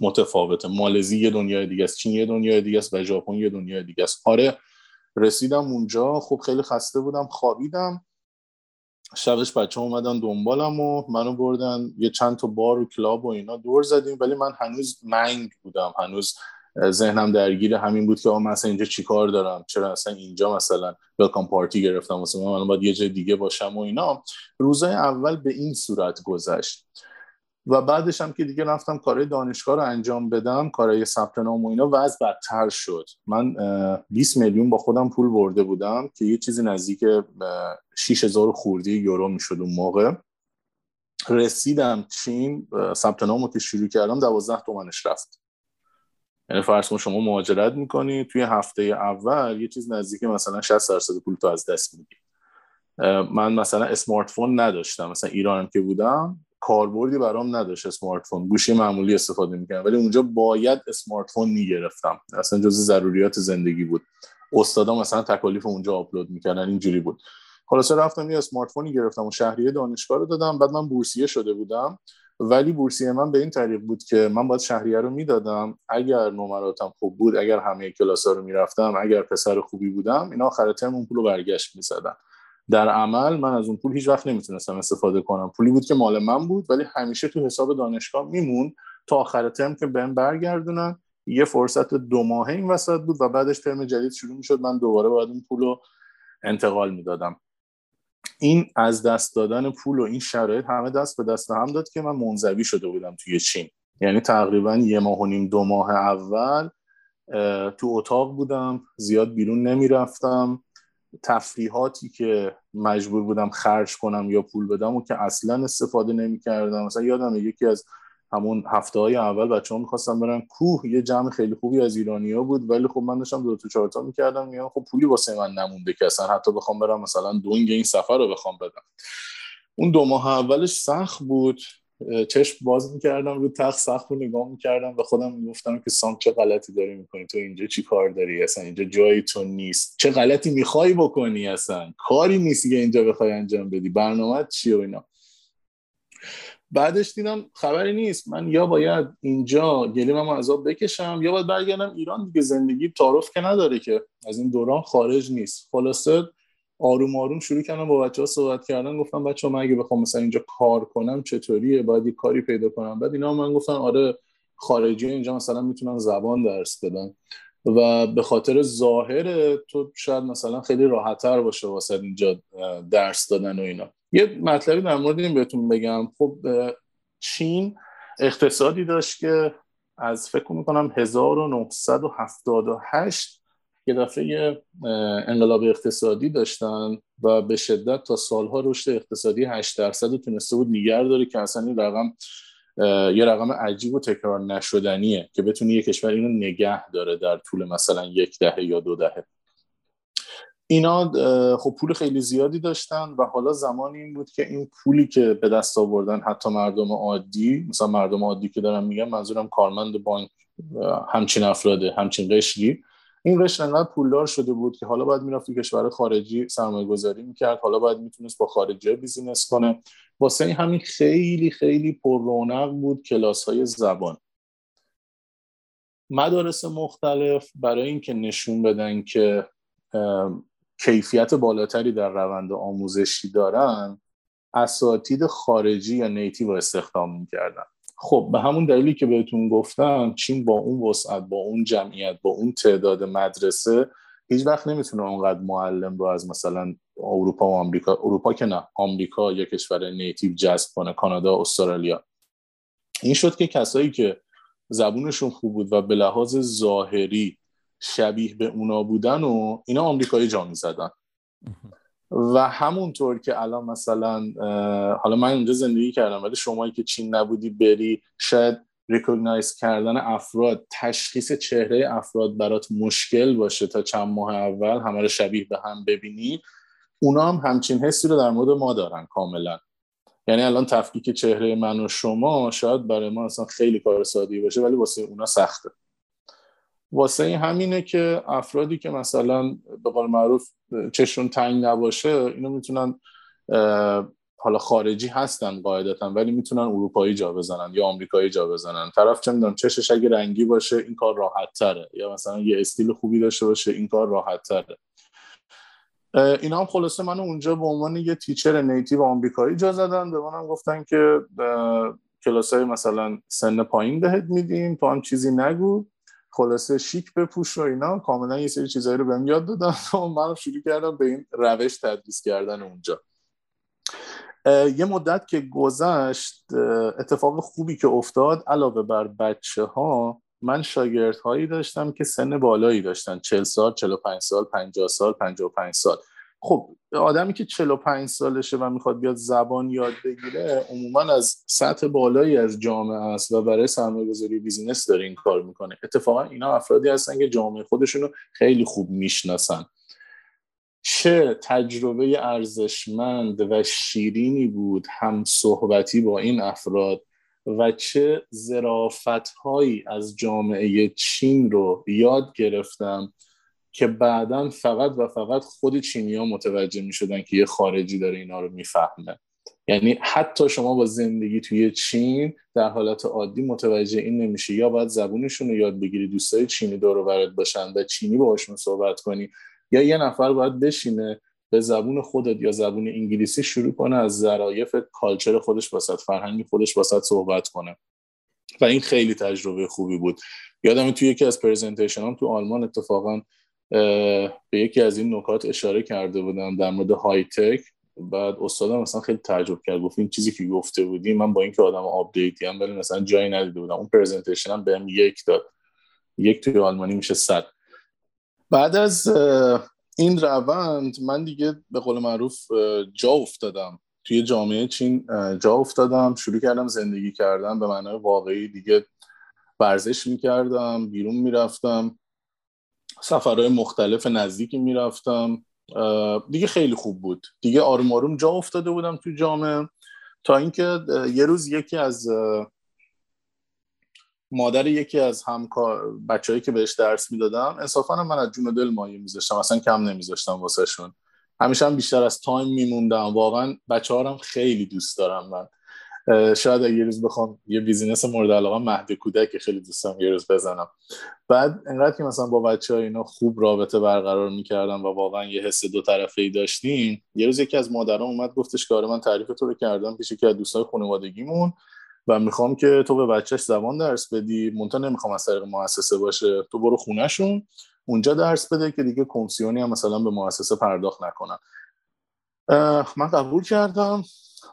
متفاوته. مالزی یه دنیای دیگه است چین یه دنیای دیگه است و ژاپن یه دنیای دیگه است. آره رسیدم اونجا. خب خیلی خسته بودم خوابیدم. شبش بچه اومدن دنبالم و منو بردن. یه چند تا بار و کلاب و اینا دور زدیم ولی من هنوز منگ بودم. هنوز ذهنم درگیر همین بود که آقا مثلا اینجا چیکار دارم؟ چرا اصلا اینجا مثلا ویلکام پارتی گرفتم؟ واسه من باید یه جای دیگه باشم و اینا. روزای اول به این صورت گذشت. و بعدش هم که دیگه رفتم کارهای دانشگاه رو انجام بدم کارهای ثبت نام و اینا وضع بدتر شد. من 20 میلیون با خودم پول برده بودم که یه چیزی نزدیک 6000 خوردی یورو می‌شد اون موقع. رسیدم چین ثبت نامو که شروع کردم 12 تومنش رفت. یعنی فرض کن شما مهاجرت می‌کنی توی هفته اول یه چیز نزدیک مثلا 60 درصد پول تو از دست میدی. من مثلا smartphone نداشتم مثلا ایرانم که بودم کاربردی برام نداشت smartphone. گوشی معمولی استفاده می‌کردم. ولی اونجا باید smartphone می‌گرفتم. اصلا جز ضروریات زندگی بود. استادا مثلا تکالیف اونجا آپلود می‌کردن. اینجوری بود. خلاصه رفتم یه اسمارت فونی گرفتم و شهریه دانشگاه رو دادم. بعد من بورسیه شده بودم. ولی بورسیه من به این طریق بود که من باید شهریه رو می‌دادم. اگر نمراتم خوب بود اگر همه کلاس ها رو می‌رفتم اگر پسر خوبی بودم اینا آخر ترم اون پول رو برگشت می‌زدن. در عمل من از اون پول هیچ وقت نمی‌تونستم استفاده کنم. پولی بود که مال من بود ولی همیشه تو حساب دانشگاه میمون تا آخر ترم که بهم برگردونن یه فرصت دو ماهه این وسط بود و بعدش ترم جدید شروع می‌شد من دوباره باید اون پول رو انتقال می‌دادم. این از دست دادن پول و این شرایط همه دست به دست هم داد که من منزوی شده بودم توی چین. یعنی تقریبا یه ماه و نیم دو ماه اول تو اتاق بودم زیاد بیرون نمی‌رفتم. تفریحاتی که مجبور بودم خرج کنم یا پول بدم و که اصلا استفاده نمی کردم مثلا یادم یکی از همون هفته های اول بچه ها می‌خواستم برن کوه. یه جمع خیلی خوبی از ایرانی ها بود ولی خب من داشتم دو تا چهارتا می‌کردم. میگم خب پولی واسه من نمونده که اصلا حتی بخوام برم مثلا دونگ این سفر رو بخوام بدم. اون دو ماه اولش سخت بود. چشم باز می‌کردم رو تخت سخت رو نگاه می‌کردم و خودم می‌گفتم که سام چه غلطی داری می‌کنی؟ تو اینجا چی کار داری؟ اصلا اینجا جایی تو نیست. چه غلطی می‌خوای بکنی اصلا؟ کاری نیست که اینجا بخوای انجام بدی. برنامه چیه و اینا. بعدش دیدم خبری نیست. من یا باید اینجا گلیم از آب بکشم یا باید برگردم ایران دیگه. زندگی تعارف که نداره که. از این دوران خارج نیست. خلاصه آروم آروم شروع کردم با بچه ها صحبت کردن. گفتم بچه من اگه بخوام مثلا اینجا کار کنم چطوریه؟ باید یه کاری پیدا کنم. بعد اینا من گفتن آره خارجی اینجا مثلا می‌تونن زبان درس بدن. و به خاطر ظاهر تو شاید مثلا خیلی راحتتر باشه واسه اینجا درس دادن و اینا. یه مطلبی در مورد این بهتون بگم. خب چین اقتصادی داشت که از فکر می‌کنم 1978 یه دفعه انقلاب اقتصادی داشتن و به شدت تا سالها رشد اقتصادی 8 درصد تونسته بود نیگر داره که اصلا این رقم یه رقم عجیب و تکرار نشدنیه که بتونی یه کشور اینو نگه داره در طول مثلا یک دهه یا دو دهه. اینا خب پول خیلی زیادی داشتن و حالا زمانی این بود که این پولی که به دست آوردن حتی مردم عادی مثلا مردم عادی که دارم میگم منظورم کارمند بانک همچین افراده همچین قشری. این قشر انقدر پولدار شده بود که حالا باید می‌رفت کشور خارجی سرمایه گذاری می‌کرد حالا باید می‌تونست با خارجی بیزینس کنه. واسه همین خیلی خیلی پر رونق بود کلاس های زبان. مدارس مختلف برای اینکه نشون بدن که کیفیت بالاتری در روند آموزشی دارن اساتید خارجی یا نیتیو استخدام می‌کردن. خب به همون دلیلی که بهتون گفتم چین با اون وسعت با اون جمعیت با اون تعداد مدرسه هیچ وقت نمی‌تونه اونقدر معلم رو از مثلا اروپا و آمریکا اروپا که نه آمریکا یا کشور نیتیو جذب کنه کانادا استرالیا. این شد که کسایی که زبونشون خوب بود و به لحاظ ظاهری شبیه به اونا بودن و اینا آمریکایی جا می‌زدن. و همونطور که الان مثلا حالا من اونجا زندگی کردم ولی شمایی که چین نبودی بری شاید ریکوگنایز کردن افراد تشخیص چهره افراد برات مشکل باشه تا چند ماه اول همه رو شبیه به هم ببینی اونا هم همچین حسی رو در مورد ما دارن کاملا. یعنی الان تفکیک چهره من و شما شاید برای ما اصلا خیلی کار سادی باشه ولی واسه اونا سخته. واسه همینه که افرادی که مثلا به قول معروف چشون تنگ نباشه اینو می‌تونن حالا خارجی هستن قاعدتا ولی می‌تونن اروپایی جا بزنن یا آمریکایی جا بزنن. طرف چه می‌دونم چشش اگه رنگی باشه این کار راحت تره یا مثلا یه استیل خوبی داشته باشه این کار راحت تره اینا هم خلاصه من اونجا به عنوان یه تیچر نیتیو آمریکایی جا زدن به منم گفتن که کلاس های مثلا سن پایین بهت میدیم تو هم چیزی نگو. خلاصه شیک بپوش و اینا. کاملا یه سری چیزایی رو بهم یاد دادن و من شروع کردم به این روش تدریس کردن اونجا. یه مدت که گذشت اتفاق خوبی که افتاد علاوه بر بچه ها من شاگرد هایی داشتم که سن بالایی داشتن 40 سال 45 سال 50 سال 55 سال. خب آدمی که 45 سالشه و می‌خواد بیاد زبان یاد بگیره عموما از سطح بالایی از جامعه است و برای سرمایه گذاری بیزینس داره این کار می‌کنه. اتفاقا اینا افرادی هستن که جامعه خودشونو خیلی خوب می‌شناسن. چه تجربه ارزشمند و شیرینی بود هم صحبتی با این افراد و چه زرافت هایی از جامعه چین رو یاد گرفتم. که بعدا فقط و فقط خود چینی ها متوجه می شدن که یه خارجی داره اینا رو می‌فهمه. یعنی حتی شما با زندگی توی چین در حالت عادی متوجه این نمیشه یا باید زبونشون رو یاد بگیری دوستای چینی دور برات باشن و چینی باهاشون صحبت کنی. یا یه نفر باید بشینه به زبون خودت یا زبون انگلیسی شروع کنه از ظرایف کالچر خودش واسط فرهنگ خودش واسط صحبت کنه. و این خیلی تجربه خوبی بود. یادم توی یکی از presentation هام تو آلمان اتفاقا به یکی از این نکات اشاره کرده بودم در مورد high tech بعد استادم مثلا خیلی تعجب کرد گفت این چیزی که گفته بودی من با اینکه آدم update ی هم ولی مثلا جایی ندیده بودم. اون presentation هم بهم یک داد. یک توی آلمانی میشه صد. بعد از این روند من دیگه به قول معروف جا افتادم. توی جامعه چین جا افتادم. شروع کردم زندگی کردم به معنای واقعی دیگه ورزش می‌کردم بیرون می‌رفتم. سفرهای مختلف نزدیکی می‌رفتم. دیگه خیلی خوب بود. دیگه آروم آروم جا افتاده بودم تو جامعه. تا اینکه یه روز یکی از مادر یکی از همکار بچههایی که بهش درس می‌دادم انصافا من از جون دل مایه میذاشتم. اصلا کم نمیذاشتم واسه شون همیشه هم بیشتر از تایم میموندم. واقعا بچه هم خیلی دوست دارم من. شاید یه روز بخوام یه بیزینس مورد علاقه مهد کودک که خیلی دوستم یه روز بزنم. بعد انقدر که مثلا با بچه های اینا خوب رابطه برقرار می‌کردم و واقعا یه حس دو طرفه ای داشتیم یه روز یکی از مادران اومد گفتش که آره من تعریف تو رو کردم پیش یکی از دوستای خانوادگیمون و می‌خوام که تو به بچهش زبان درس بدی. مونتا نمی‌خوام از طریق مؤسسه باشه. تو برو خونهشون اونجا درس بده که دیگه کمیسیونی هم مثلا به مؤسسه پرداخت نکنن. من قبول کردم.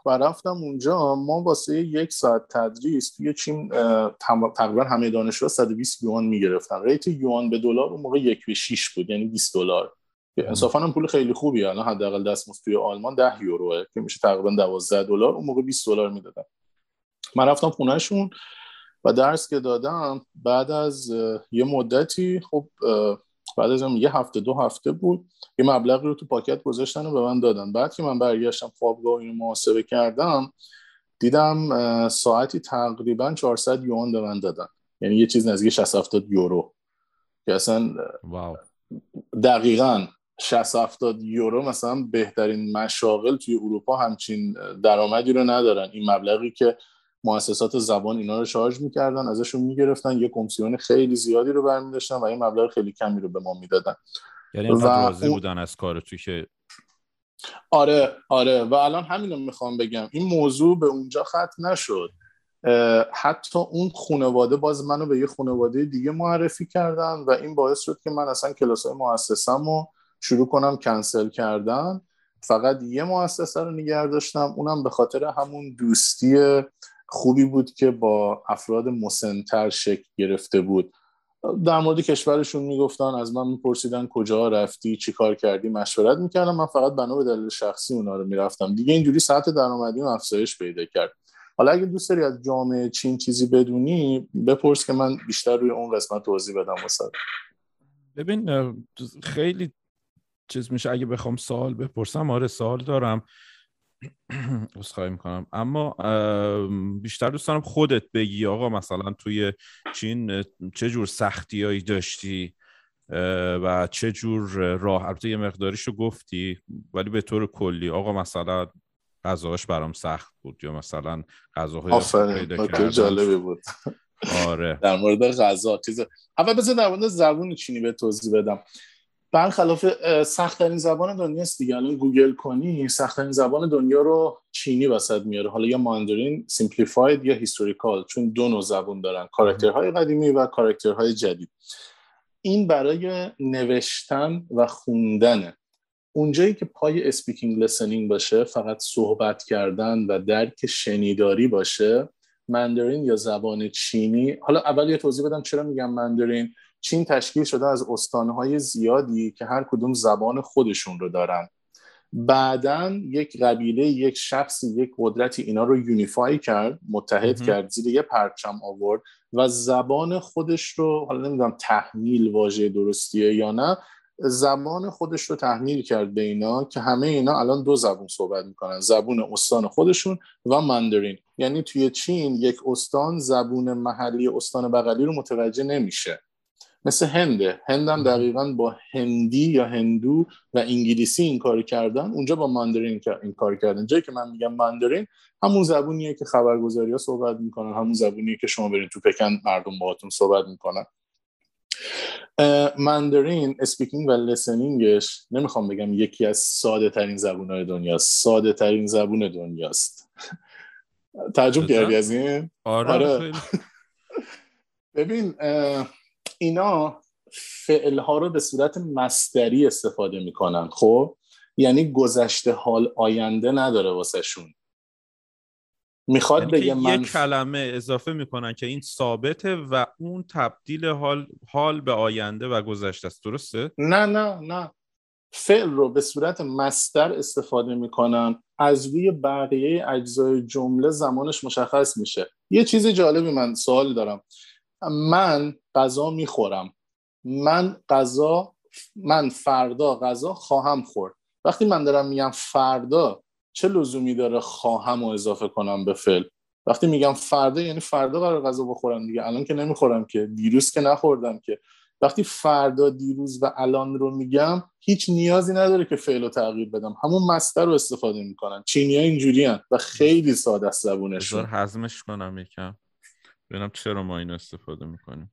و رفتم اونجا ما واسه یک ساعت تدریس توی چین تقریبا همه دانشجو 120 یوان می‌گرفتن. ریت یوان به دلار اون موقع یک به 6 بود یعنی 20 دلار. انصافا هم پول خیلی خوبی الان حداقل دستمزد توی آلمان 10 یوروه که میشه تقریبا 12 دلار اون موقع 20 دلار می‌دادن. من رفتم خونهشون و درس که دادم بعد از یه مدتی خب بعد از یه هفته دو هفته بود یه مبلغی رو تو پاکت گذاشتن و به من دادن. بعد که من برگشتم خوابگاه اینو محاسبه کردم دیدم ساعتی تقریبا 400 یوان به من دادن. یعنی یه چیز نزدیک 60 70 یورو. که اصلا واو. دقیقا 60 70 یورو مثلا بهترین مشاغل توی اروپا همچین درآمدی رو ندارن. این مبلغی که مؤسسات زبان اینا رو شارژ می‌کردن ازشون می‌گرفتن یه کمیسیون خیلی زیادی رو برمیداشتن و این مبلغ خیلی کمی رو به ما می‌دادن. یعنی و راضی بودن از کار تو که آره آره. و الان همین رو می‌خوام بگم. این موضوع به اونجا ختم نشد. حتی اون خانواده باز منو به یه خانواده دیگه معرفی کردن و این باعث شد که من اصلا کلاس های مؤسسم رو شروع کنم کنسل کردن. فقط یه مؤسسه رو نگه داشتم اونم به خاطر همون دوستی خوبی بود که با افراد مسنتر شکل گرفته بود. در مورد کشورشون می‌گفتن از من میپرسیدن کجا رفتی چی کار کردی مشورت می‌کردم. من فقط بنا به دلیل شخصی اونا رو می‌رفتم. دیگه اینجوری سطح درآمدی افزایش پیدا کرد. حالا اگه دوست داری از جامعه چین چیزی بدونی بپرس که من بیشتر روی اون قسمت توضیح بدم واسه. ببین خیلی چیز میشه. اگه بخوام سوال بپرسم آره سوال دارم. خواهی می‌کنم. اما بیشتر دوست دارم خودت بگی آقا مثلا توی چین چه جور سختیایی داشتی؟ و چه جور راه؟ البته یه مقداریشو گفتی ولی به طور کلی. آقا مثلا غذاش برام سخت بود یا مثلا غذاهای آفرین. جالبی بود. آره. در مورد غذا چیز اول بذار در مورد زبون چینی به توضیح بدم. برخلاف سختترین زبان دنیاست دیگه. الان گوگل کنی سختترین زبان دنیا رو چینی وسط میاره. حالا یا Mandarin simplified یا historical چون دو نوع زبان دارن. کاراکترهای قدیمی و کاراکترهای جدید. این برای نوشتن و خوندنه اونجایی که پای speaking listening باشه فقط صحبت کردن و درک شنیداری باشه Mandarin یا زبان چینی. حالا اول یه توضیح بدم چرا میگم Mandarin چین تشکیل شده از استانهای زیادی که هر کدوم زبان خودشون رو دارن. بعدا یک قبیله یک شخصی یک قدرتی اینا رو unify کرد متحد کرد زیر یه پرچم آورد و زبان خودش رو حالا نمی‌دونم تحمیل واژه درستیه یا نه زبان خودش رو تحمیل کرد به اینا که همه اینا الان دو زبون صحبت می‌کنن زبون استان خودشون و مندرین یعنی توی چین یک استان زبون محلی استان بغلی رو متوجه نمیشه. مثل هنده هندم دقیقا با هندی یا هندو و انگلیسی این کار کردن. اونجا با ماندرین این کار کردن. جایی که من میگم ماندرین همون زبونیه که خبرگزاری ها صحبت می‌کنن. همون زبونیه که شما برین تو پکن مردم باهاتون صحبت می‌کنن. ماندرین اسپیکینگ و لسنینگش نمی‌خوام بگم یکی از ساده ترین زبون های دنیاست. ساده ترین زبون دنیاست. تعجب کردی از این؟ آره, آره. ببین اینا فعلها رو به صورت مستری استفاده می‌کنن خب؟ یعنی گذشته حال آینده نداره واسه شون می‌خواد یعنی بگه من یک کلمه اضافه می‌کنن که این ثابته و اون تبدیل حال حال به آینده و گذشته است. درسته؟ نه نه نه. فعل رو به صورت مستر استفاده می‌کنن. از روی بقیه اجزای جمله زمانش مشخص میشه. یه چیز جالبی من سوال دارم. من غذا می‌خورم. من غذا من فردا غذا خواهم خورد. وقتی من دارم میگم فردا چه لزومی داره خواهم و اضافه کنم به فعل؟ وقتی میگم فردا یعنی فردا قرار غذا بخورم دیگه. الان که نمی‌خورم که دیروز که نخوردم که. وقتی فردا دیروز و الان رو میگم هیچ نیازی نداره که فعل رو تغییر بدم. همون مستر رو استفاده می‌کنن. چینی ها اینجوری و خیلی ساده است زبونشون. هضمش کنم یکم. ببینم چرا ما این استفاده می‌کنیم.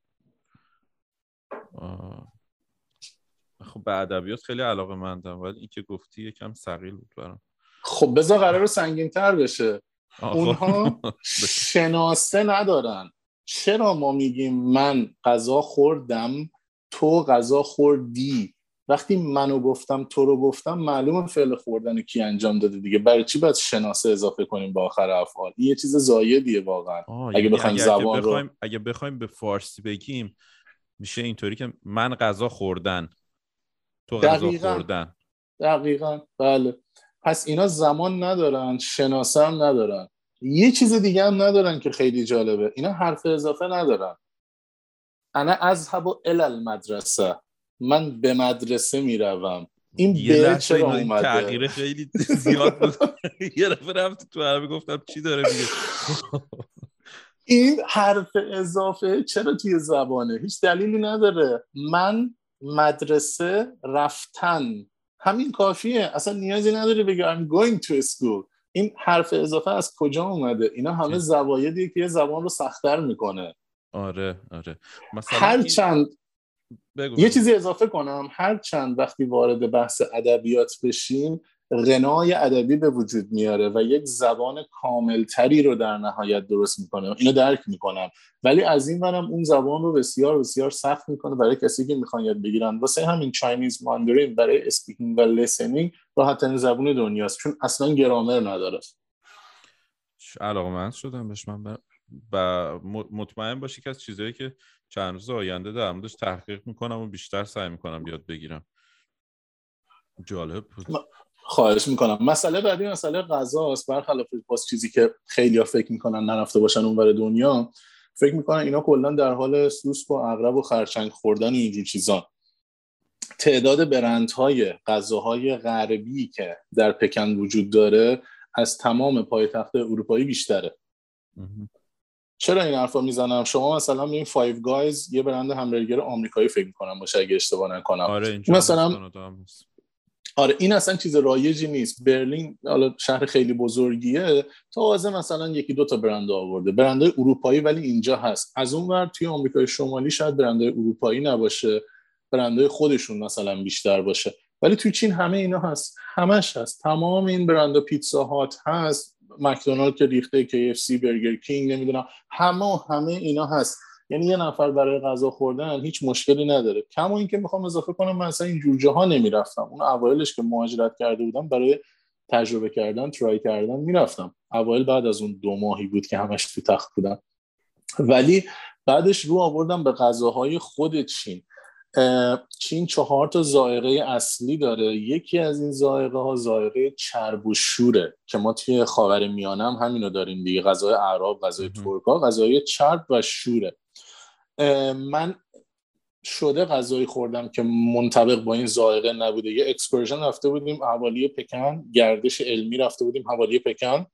خب به ادبیات خیلی علاقه مندم ولی این که گفتی یکم سقیل بود برام. خب بذار قرار سنگین تر بشه. اونها شناسه ندارن. چرا ما میگیم من غذا خوردم تو غذا خوردی؟ وقتی منو گفتم تو رو گفتم معلومه فعل خوردن کی انجام داده دیگه. برای چی باید شناسه اضافه کنیم با آخر افعال؟ این یه چیز زایدیه واقعا. اگه یعنی بخوایم زبان اگه بخوایم, رو اگه بخوایم به فارسی بگیم میشه اینطوری که من غذا خوردن تو غذا خوردن. دقیقا. بله. پس اینا زمان ندارن شناسه هم ندارن. یه چیز دیگه هم ندارن که خیلی جالبه. اینا حرف اضافه ندارن. انا اذهب الى المدرسه. من به مدرسه می‌روم. این به چرا اومده؟ تغییر خیلی زیاد بود. یه دفعه رفت تو عربی گفتم چی داره میگه؟ این حرف اضافه چرا توی زبانه؟ هیچ دلیلی نداره. من مدرسه رفتن. همین کافیه. اصلا نیازی نداره بگه I'm going to school. این حرف اضافه از کجا اومده؟ اینا همه زوایدی که یه زبان رو سختتر می‌کنه. آره آره. مثلا هر چند یه چیزی اضافه کنم. هر چند وقتی وارد بحث ادبیات بشیم غنای ادبی به وجود میاره و یک زبان کاملتری رو در نهایت درست می‌کنه. اینو درک می‌کنم. ولی از این ورم اون زبان رو بسیار بسیار سخت می‌کنه برای کسی که می‌خوان یاد بگیرن. واسه همین Chinese Mandarin برای speaking و listening راحت زبون دنیاست. چون اصلا گرامر نداره. علاقه من شدم بهش. من و مطمئن باشی که از چیزهایی که چند روز آینده در موردش تحقیق می‌کنم و بیشتر سعی می‌کنم یاد بگیرم. جالب بود. خواهش می‌کنم. مسئله بعدی مسئله غذا است برخلاف باز چیزی که خیلی ها فکر می‌کنن نرفته باشن اونور دنیا فکر می‌کنن اینا کلا در حال سوسک و عقرب و خرچنگ خوردن و اینجور چیزان تعداد برندهای غذاهای غربی که در پکن وجود داره از تمام پایتخت اروپایی بیشتره. چرا این حرفا می‌زنم؟ شما مثلا این Five Guys یه برند همبرگر آمریکایی فکر می‌کنم باشه اگه اشتباه نکنم. آره مثلا آره این اصلا چیز رایجی نیست. برلین حالا شهر خیلی بزرگیه. تازه مثلا یکی دو تا برند آورده. برندهای اروپایی ولی اینجا هست. از اون ور توی آمریکای شمالی شاید برندهای اروپایی نباشه. برندهای خودشون مثلا بیشتر باشه. ولی توی چین همه اینا هست. همش هست. تمام این برندها پیتزا هات هست. مکدونالد که ریخته KFC برگر کینگ نمی‌دونم. همه همه اینا هست. یعنی یه نفر برای غذا خوردن هیچ مشکلی نداره. کما اینکه می‌خوام اضافه کنم من اصلا این جور ها نمی‌رفتم. اون اوایلش که مهاجرت کرده بودم برای تجربه کردن try کردن می‌رفتم. اوایل بعد از اون دو ماهی بود که همش تو تخت بودم. ولی بعدش رو آوردم به غذاهای خود چین. چین چهار تا ذائقه اصلی داره. یکی از این ذائقه ها ذائقه چرب و شوره که ما توی خاور میانم هم همینو داریم دیگه. غذای عرب غذای ترک ها غذای چرب و شوره. من شده غذایی خوردم که منطبق با این ذائقه نبوده. یه excursion رفته بودیم حوالی پکن گردش علمی رفته بودیم حوالی پکن.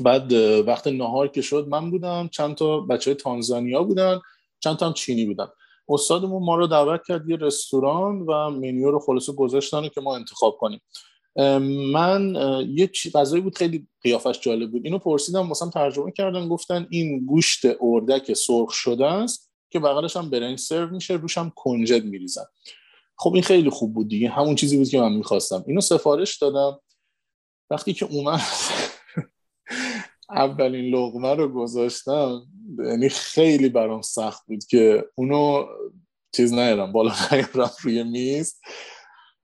بعد وقت نهار که شد من بودم چند تا بچه تانزانیا بودن چند تا هم چینی بودن. استادمون ما رو دعوت کرد یه رستوران و منیو رو خلاصه گذاشتن که ما انتخاب کنیم. من یه غذایی بود خیلی قیافش جالب بود. اینو پرسیدم مثلا ترجمه کردن گفتن این گوشت اردک سرخ شده است که بغلش هم برنج سرو میشه روش هم کنجد میریزن. خب این خیلی خوب بود دیگه. همون چیزی بود که من می‌خواستم. اینو سفارش دادم. وقتی که اومد اولین لغمه رو گذاشتم یعنی خیلی برام سخت بود که اونو چیز نیارم بالا نیارم روی میز.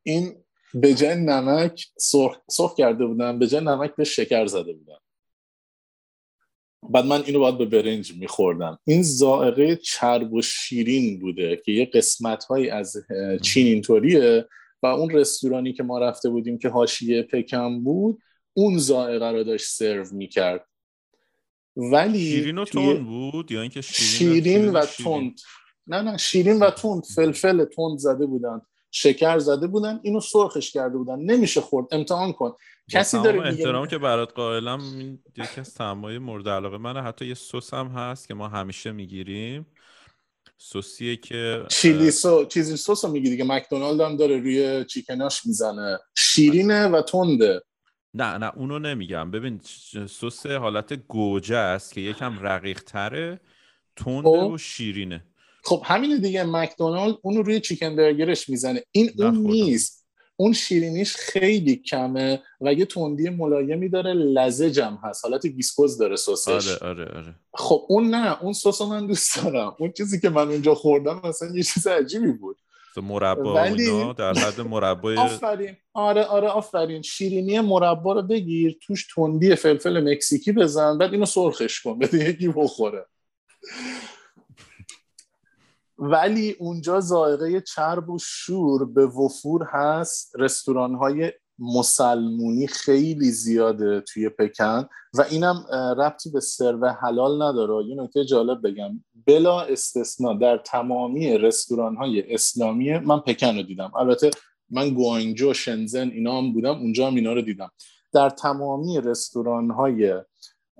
این به جای نمک سرخ, کرده بودم به جای نمک به شکر زده بودم. بعد من اینو باید به برنج میخوردم. این زائقه چرب و شیرین بوده که یه قسمت هایی از چین اینطوریه و اون رستورانی که ما رفته بودیم که هاشیه پکم بود اون زائقه رو داشت سرو می‌کرد. ولی شیرین و تند بود یا اینکه شیرین, شیرین و تند. نه نه شیرین و تند. فلفل تند زده بودن. شکر زده بودن. اینو سرخش کرده بودن. نمیشه خورد. امتحان کن. کسی داره احترام که برات قائلم این یکی از تعمای مورد علاقه منه. حتی یه سس هم هست که ما همیشه می‌گیریم. سوسیه که چیلی سو چیزی سس رو می‌گیری که مکدونالد هم داره روی چیکناش می‌زنه. شیرینه و تنده. نه نه اونو نمیگم. ببین سس حالت گوجه است که یکم رقیق تره تنده خب. و شیرینه. خب همین دیگه مکدونالد اونو روی چیکن برگرش می‌زنه. این اون نیست. اون شیرینیش خیلی کمه و یه تندی ملایمی داره لزجم هست. حالت ویسکوز داره سسش. آره آره آره. خب اون نه اون سس من دوست دارم. اون چیزی که من اونجا خوردم مثلا یه چیز عجیبی بود. مربا ولی... در حد مربای آفرین. آره آره آفرین. شیرینی مربا رو بگیر توش تندی فلفل مکزیکی بزن بعد اینو سرخش کن بده یکی بخوره. ولی اونجا زائقه چرب و شور به وفور هست رستوران های مسلمونی خیلی زیاده توی پکن و اینم ربطی به سرو حلال نداره. یه نکته جالب بگم. بلا استثنا در تمامی رستوران های اسلامی من پکن رو دیدم. البته من گوانجو شنزن اینا هم بودم اونجا هم اینا رو دیدم. در تمامی رستوران های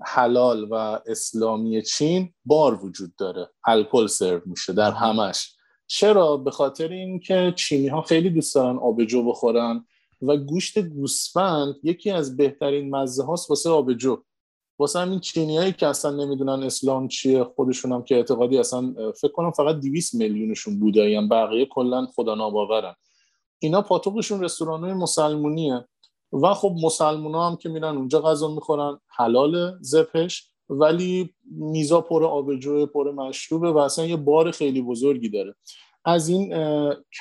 حلال و اسلامی چین بار وجود داره. الکل سرو میشه در همش. چرا؟ به خاطر اینکه چینی ها خیلی دوست دارن آبجو بخورن. و گوشت گوسفند یکی از بهترین مزه هاست واسه آبجو. واسه همین چینیایی که اصلا نمی‌دونن اسلام چیه خودشون هم که اعتقادی اصلا فکر کنم فقط 200 میلیونشون بودایی بقیه کلا خدا ناباورن. اینا پاتوقشون رستوران های مسلمونیه و خب مسلمان ها هم که میرن اونجا غذا می‌خورن حلال زپش ولی میزا پر آبجو پر مشروبه و اصلا یه بار خیلی بزرگی داره. از این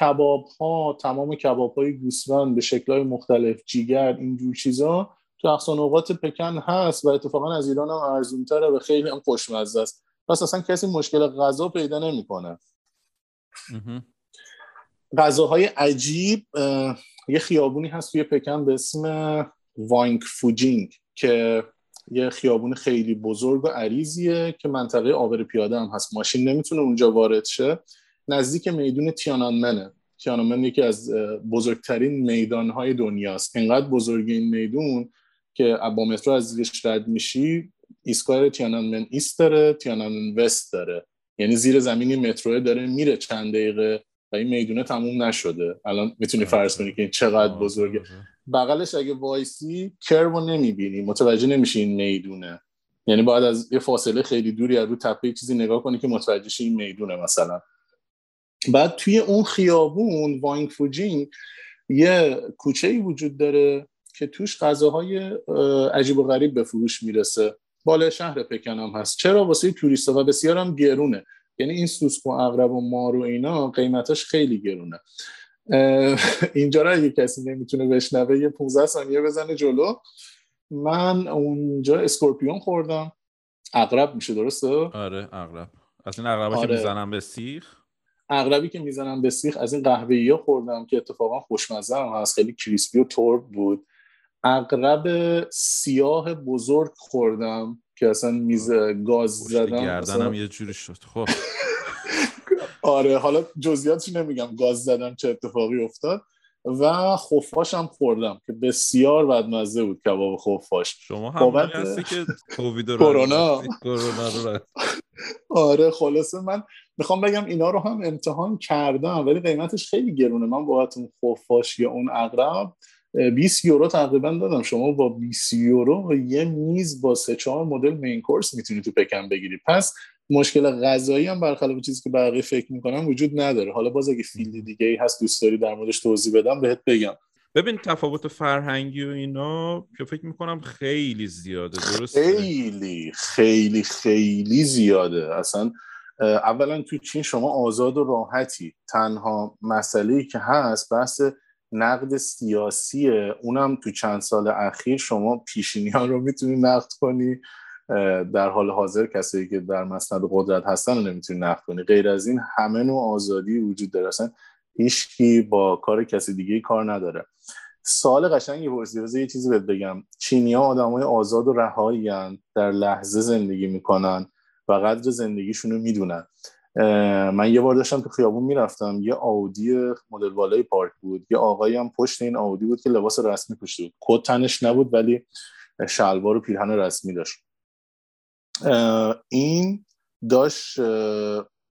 کباب ها تمام کباب های گوسفند به شکل های مختلف جیگر اینجور چیزا تو اقصان اوقات پکن هست و اتفاقا از ایران هم ارزون تره و خیلی هم خوشمزه است. پس اصلا کسی مشکل غذا پیدا نمی‌کنه. غذاهای عجیب یه خیابونی هست توی پکن به اسم وانگ فوجینگ که یه خیابون خیلی بزرگ و عریضیه که منطقه آبر پیاده هم هست. ماشین نمی‌تونه اونجا وارد شه. نزدیک میدون تیانانمنه. تیانانمن یکی از بزرگترین میدانهای دنیاست. انقدر بزرگ این میدون که با مترو از زیرش رد میشی ایستگاه تیانانمن ایست داره تیانانمن وست داره. یعنی زیر زمینی مترو داره میره چند دقیقه و این می‌دونه تموم نشده. الان می‌تونی فرض کنی که این چقدر بزرگه. بغلش اگه وایسی کرو نمی‌بینی. متوجه نمیشی این می‌دونه. یعنی باید از یه فاصله خیلی دوری از رو تپه چیزی نگاه کنی که متوجه این می‌دونه مثلا. بعد توی اون خیابون وانگ فوجین یه کوچه ای وجود داره که توش غذاهای عجیب و غریب به فروش می‌رسه. بالای شهر پکن هم هست. چرا؟ واسه توریست و بسیار هم گرونه. یعنی این سوسک و عقرب و مار و اینا قیمتاش خیلی گرونه. اینجا را اگه کسی نمی‌تونه بشنوه یه 15 ثانیه بزنه جلو. من اونجا scorpion خوردم. عقرب میشه درسته؟ آره عقرب. از این عقربا آره. که می‌زنن به سیخ. عقربی که می‌زنن به سیخ از این قهوه‌ای خوردم که اتفاقا خوشمزه هم هست خیلی crispy و ترد بود. اغرب سیاه بزرگ خوردم که اصلا میز گاز زدم گردنم یه جوری شد. خب. آره حالا جزئیاتش نمیگم گاز زدم چه اتفاقی افتاد. و خفاش هم خوردم که بسیار بدمزه بود کباب خفاش. شما هم بابت... هستی که کووید رو کرونا. آره خلاصه من می‌خوام بگم اینا رو هم امتحان کردم ولی قیمتش خیلی گرونه. من بابت اون خفاش یا اون اقرب 20 یورو تقریبا دادم. شما با 20 یورو یه میز با سه چهار مدل main course می‌تونی تو پکن بگیری. پس مشکل غذایی هم برخلاف چیزی که بقیه فکر می‌کنم وجود نداره. حالا باز اگه field دیگه ای هست دوست داری در موردش توضیح بدم بهت بگم. ببین تفاوت فرهنگی و اینا که فکر می‌کنم خیلی زیاده. درسته؟ خیلی خیلی خیلی زیاده. اصلا اولا تو چین شما آزاد و راحتی. تنها مسئله که هست بحث نقد سیاسیه اونم تو چند سال اخیر شما پیشینی ها رو می‌تونی نقد کنی. در حال حاضر کسی که در مسند قدرت هستن رو نمی‌تونی نقد کنی. غیر از این همه نوع آزادی وجود داره. اصلا هیچکی با کار کسی دیگه کار نداره. سال قشنگی پرسی. یه چیزی بهت بگم. چینی ها آزاد و رهایی در لحظه زندگی می‌کنن. و قدر زندگیشون رو می‌دونن. من یه بار داشتم تو خیابون می‌رفتم یه آودی مدل بالای پارک بود. یه آقایی هم پشت این آودی بود که لباس رسمی پوشیده بود. کت تنش نبود ولی شلوار و پیرهن رسمی داشت. این داشت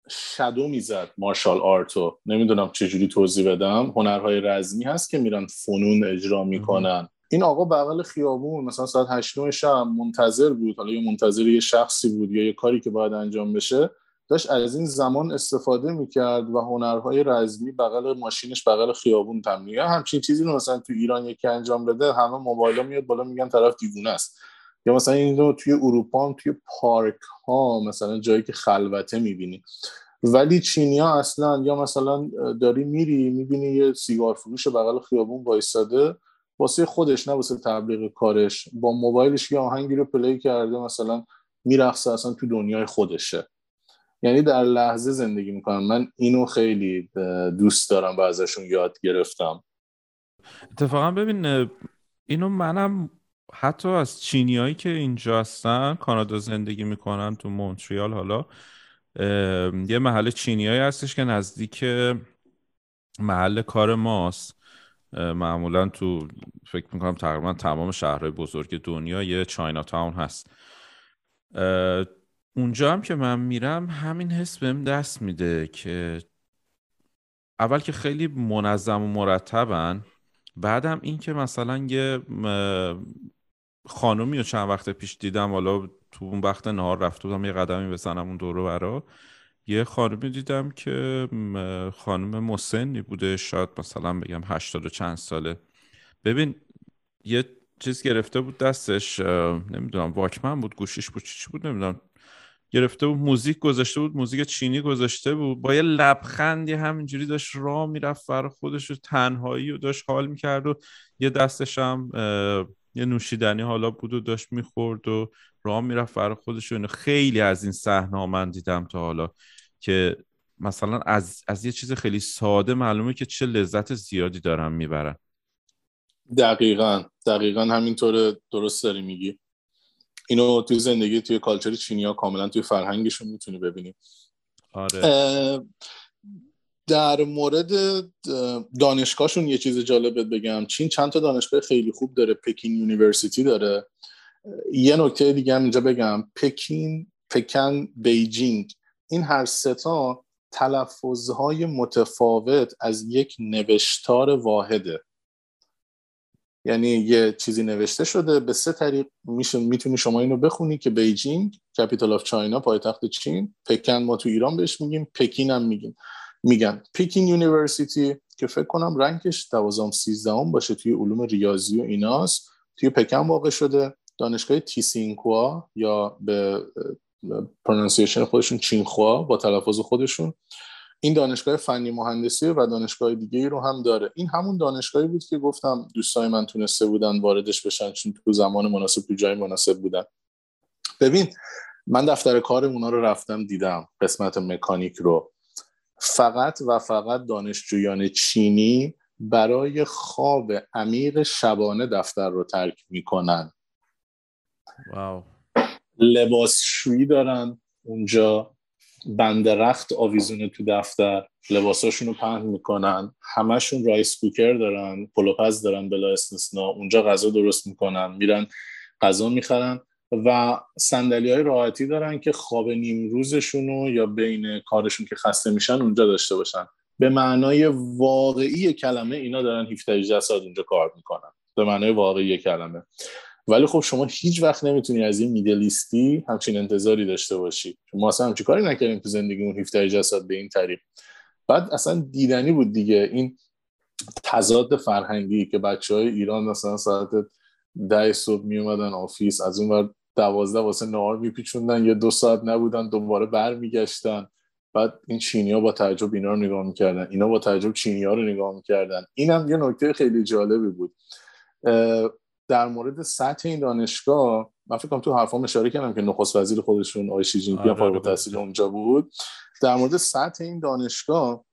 شدو می‌زد مارشال آرتو. نمی‌دونم چجوری توضیح بدم. هنرهای رزمی هست که میرن فنون اجرا می‌کنن. این آقا بغل خیابون مثلا ساعت 8 شب منتظر بود. حالا یه منتظر یه شخصی بود یا یه کاری که باید انجام بشه داشت از این زمان استفاده می‌کرد و هنرهای رزمی بغل ماشینش بغل خیابون تمرین همچین چیزی رو مثلا تو ایران یکی انجام بده همه موبایل میاد بالا میگن طرف دیوونه است. یا مثلا این رو توی اروپا هم توی پارک ها مثلا جایی که خلوته می‌بینی. ولی چینیا اصلا یا مثلا داری میری می‌بینی یه سیگار فروش بغل خیابون وایستاده واسه خودش نه واسه تبلیغ کارش. با موبایلش یه آهنگی رو پلی کرده مثلا میرقصه اصلا تو دنیای خودشه. یعنی در لحظه زندگی می‌کنم. من اینو خیلی دوست دارم و ازشون یاد گرفتم. اتفاقا ببین اینو منم حتی از چینیایی که اینجا هستن کانادا زندگی می‌کنن تو مونتریال حالا یه محل چینیایی هستش که نزدیک محل کار ماست. معمولا تو فکر می‌کنم تقریبا تمام شهرهای بزرگ دنیا یه چاینا تاون هست اونجا هم که من میرم همین حس بهم دست میده که اول که خیلی منظم و مرتبن بعدم این که مثلا یه خانومی رو چند وقت پیش دیدم حالا تو اون وقت نهار رفته بودم یه قدمی بزنم اون دورو برا. یه خانومی دیدم که خانم مسنی بوده شاید مثلا بگم هشتاد و چند ساله. ببین یه چیز گرفته بود دستش نمی‌دونم واکمن بود گوشیش بود چی بود نمی‌دونم. گرفته بود موزیک گذاشته بود موزیک چینی گذاشته بود. با یه لبخندی همینجوری داشت راه می‌رفت برای خودش رو تنهایی و داشت حال می‌کرد و یه دستش هم یه نوشیدنی حالا بود و داشت می‌خورد و راه می‌رفت برای خودش و خیلی از این صحنه من دیدم تا حالا. که مثلا از, از یه چیز خیلی ساده معلومه که چه لذت زیادی دارم می‌برن. دقیقا دقیقا همینطور درست داری میگی. اینو توی زندگی توی culture چینی ها کاملا توی فرهنگشون می‌تونی ببینی. آره. در مورد دانشگاهشون یه چیز جالبت بگم. چین چند تا دانشگاه خیلی خوب داره. Peking University داره. یه نکته دیگه هم اینجا بگم. Peking پکن Beijing. این هر سه تا تلفظهای متفاوت از یک نوشتار واحده. یعنی یه چیزی نوشته شده به سه طریق میشه می‌تونی شما اینو بخونی که Beijing capital of China پایتخت چین پکن ما تو ایران بهش میگیم Peking هم میگیم. میگن Peking University که فکر کنم rank ش 12 13 باشه توی علوم ریاضی و ایناست. توی پکن واقع شده. دانشگاه Tsinghua یا به پرونانسیشن خودشون چینخوا با تلفظ خودشون. این دانشگاه فنی مهندسی و دانشگاه دیگه ای رو هم داره. این همون دانشگاهی بود که گفتم دوستای من تونسته بودن واردش بشن چون تو زمان مناسب تو جای مناسب بودن. ببین من دفتر کار اونا رو رفتم دیدم قسمت مکانیک رو. فقط و فقط دانشجویان چینی برای خواب عمیق شبانه دفتر رو ترک می‌کنن. واو. لباسشویی دارن. اونجا بند رخت آویزون تو دفتر. لباساشون رو پهن می‌کنن. همشون رایس کوکر دارن. پلوپز دارن بلا استثنا. اونجا غذا درست می‌کنن. میرن غذا می‌خرن و سندلی های راحتی دارن که خواب نیم روزشون یا بین کارشون که خسته میشن اونجا داشته باشن. به معنای واقعی کلمه اینا دارن 17 ساعت اونجا کار می‌کنن. به معنای واقعی کلمه. ولی خب شما هیچ وقت نمی‌تونی از این Middle East ی همچین انتظاری داشته باشی. ما اصلا همچی کاری نکردیم تو زندگیمون 17 ساعت به این طریق. بعد اصلا دیدنی بود دیگه. این تضاد فرهنگی که بچه های ایران مثلا ساعت ده صبح می اومدن office از اون ور دوازده واسه نهار میپیچوندن یه دو ساعت نبودن دوباره برمیگشتن بعد این چینی ها با تعجب اینا رو نگاه می‌کردن. اینا با تعجب چینی ها رو نگاه می‌کردن. اینم یه نکته خیلی جالبی بود. در مورد سطح این دانشگاه من فکر کنم تو حرفام اشاره کردم که نخست وزیر خودشون آقای شی جین فارغ التحصیل اونجا بود. در مورد سطح این دانشگاه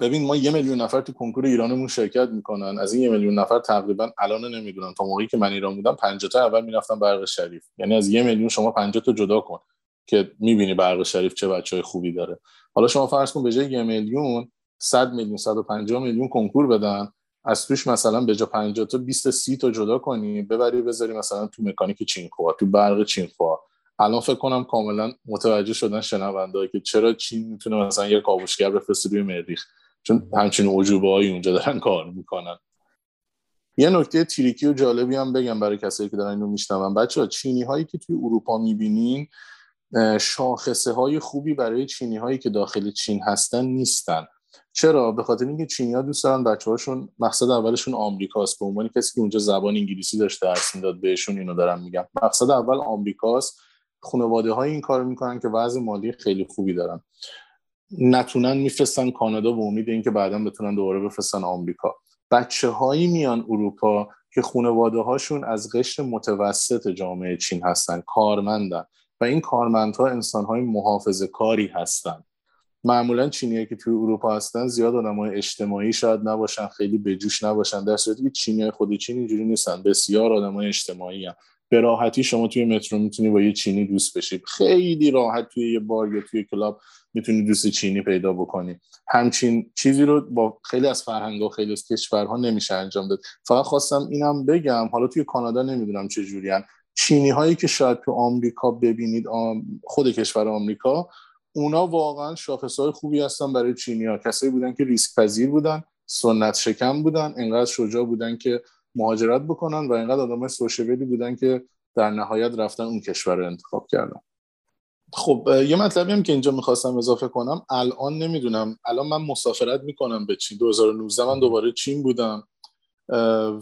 ببین ما یه میلیون نفر تو کنکور ایرانمون شرکت می‌کنن. از این یه میلیون نفر تقریبا الان نمی‌دونم تا موقعی که من ایران بودم 50 تا اول می‌رفتم برق شریف. یعنی از یه میلیون شما 50 تا جدا کن که می‌بینی برق شریف چه بچه های خوبی داره. حالا شما فرض کن به جای یه میلیون 100 میلیون 150 میلیون کنکور بدن. از توش مثلا به جا 50 تا 20 30 تا جدا کنی ببری بذاری مثلا تو مکانیک چینخوا تو برق چینخوا. الان فکر کنم کاملا متوجه شدن شنونده که چرا چین می‌تونه مثلا یه کاوشگر بفرسته روی مریخ. چون همچین عجوبه هایی اونجا دارن کار می‌کنن. یه نکته تریکی و جالبی هم بگم برای کسایی که دارن اینو میشنون. بچه ها چینی هایی که توی اروپا می‌بینین شاخصه های خوبی برای چینی هایی که داخل چین هستن نیستن. چرا؟ به خاطر اینکه چینی دوست دارن بچه هاشون مقصد اولشون آمریکاست. به عنوان کسی که اونجا زبان انگلیسی داشته درس می‌داد بهشون اینو دارم میگم. مقصد اول آمریکاست. خانواده های این کار می‌کنن که وضع مالی خیلی خوبی دارن. نتونن میفرستن کانادا به امید اینکه بعدا بتونن دوباره بفرستن آمریکا. بچه هایی میان اروپا که خانواده هاشون از قشر متوسط جامعه چین هستن کارمندن. و این کارمندها انسان های محافظ کاری هستن. معمولا چینیایی که توی اروپا هستن زیاد های اجتماعی شاید نباشن خیلی بجوش نباشن در صورتی که چینی خود چین اینجوری نیستن. بسیار های اجتماعی هم. به راحتی شما توی مترو می‌تونی با یه چینی دوست بشی. خیلی راحت توی یه بار یا توی کلاب می‌تونی دوست چینی پیدا بکنی. همچین چیزی رو با خیلی از فرهنگ و خیلی از کشورها نمیشه انجام داد. فقط خواستم اینم بگم حالا توی کانادا نمی‌دونم چه جوریان چینی هایی که شاید تو آمریکا ببینید خود کشور آمریکا اونا واقعا شاخص های خوبی هستن برای چینی ها کسایی بودن که ریسک پذیر بودن سنت شکم بودن انقدر شجاع بودن که مهاجرت بکنن و اینقدر آدم سوشیبلی بودن که در نهایت رفتن اون کشور رو انتخاب کردن. خب یه مطلبی هم که اینجا می‌خواستم اضافه کنم. الان نمی‌دونم. الان من مسافرت می‌کنم به چین. 2019 من دوباره چین بودم.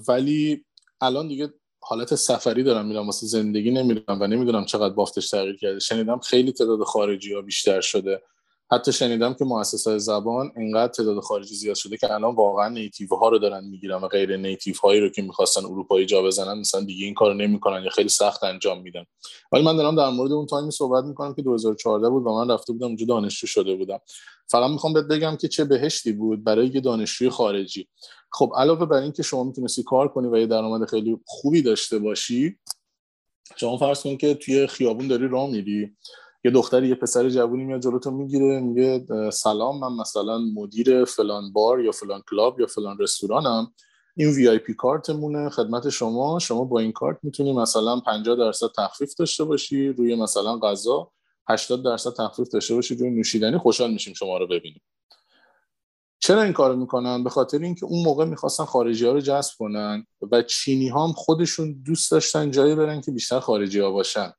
ولی الان دیگه حالت سفری دارم میرم واسه زندگی نمیرم و نمی‌دونم چقدر بافتش تغییر کرده. شنیدم خیلی تعداد خارجی ها بیشتر شده. حتی شنیدم که مؤسسات زبان اینقدر تعداد خارجی زیاد شده که الان واقعا نیتیو ها رو دارن می‌گیرن و غیر نیتیو هایی رو که می‌خواستن اروپایی جا بزنن مثلا دیگه این کارو نمی‌کنن یا خیلی سخت انجام میدن. ولی من دارم در مورد اون تایمی صحبت می‌کنم که 2014 بود و من رفته بودم اونجا دانشجو شده بودم. فقط می‌خوام بهت بگم که چه بهشتی بود برای یه دانشجوی خارجی. خب علاوه بر اینکه شما می‌تونستی کار کنی و یه درآمد خیلی خوبی داشته باشی شما فرض کن که توی خیابون داری راه میری. یه دختری یه پسر جوونی میاد جلوتو می‌گیره میگه سلام من مثلا مدیر فلان بار یا فلان club یا فلان رستورانم. این VIP card مونه خدمت شما. شما با این کارت می‌تونی مثلا 50 درصد تخفیف داشته باشی روی مثلا غذا 80 درصد تخفیف داشته باشی روی نوشیدنی خوشحال میشیم شما رو ببینیم. چرا این کارو می‌کنن؟ به خاطر اینکه اون موقع می‌خواستن خارجی ها رو جذب کنن و چینی ها هم خودشون دوست داشتن جایی برن که بیشتر خارجی ها باشن.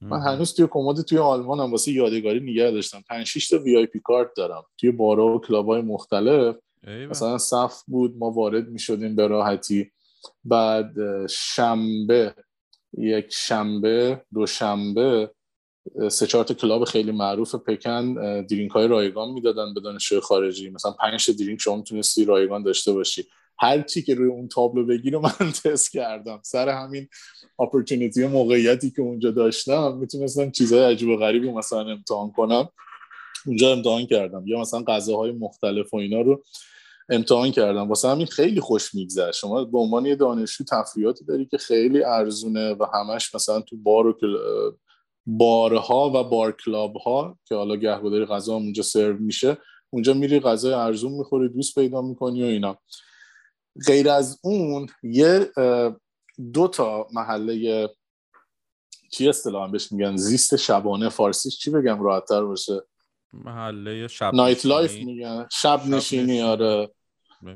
من هنوز توی کمد توی آلمان هم واسه یادگاری نگه داشتم. 5 6 تا VIP card دارم. توی بارا و club های مختلف مثلا صف بود ما وارد می شدیم به راحتی. بعد شنبه یک شنبه دو شنبه سه چهار club خیلی معروف پکن درینک های رایگان می‌دادن به دانشجوی خارجی. مثلا پنج درینک شما می‌تونستی رایگان داشته باشی. هر چی که روی اون تابلو بگیره من تست کردم. سر همین اپورتونیتی موقعیتی که اونجا داشتم می‌تونستم چیزهای عجیب و غریبی مثلا امتحان کنم. اونجا امتحان کردم. یا مثلا غذاهای مختلف و اینا رو امتحان کردم. واسه همین خیلی خوش میگذره شما به عنوان یه دانشجو تفریحاتی داری که خیلی ارزونه و همش مثلا تو بار و بارها و بار club ها که حالا گهگداری غذا اونجا سرو میشه اونجا میری غذای ارزون می‌خوری دوست پیدا می‌کنی و اینا. غیر از اون یه دو تا محله چی اصطلاحا بهش میگن؟ زیست شبانه فارسیش چی بگم؟ راحتتر باشه. محله شب nightlife میگن. شب نشینی آره.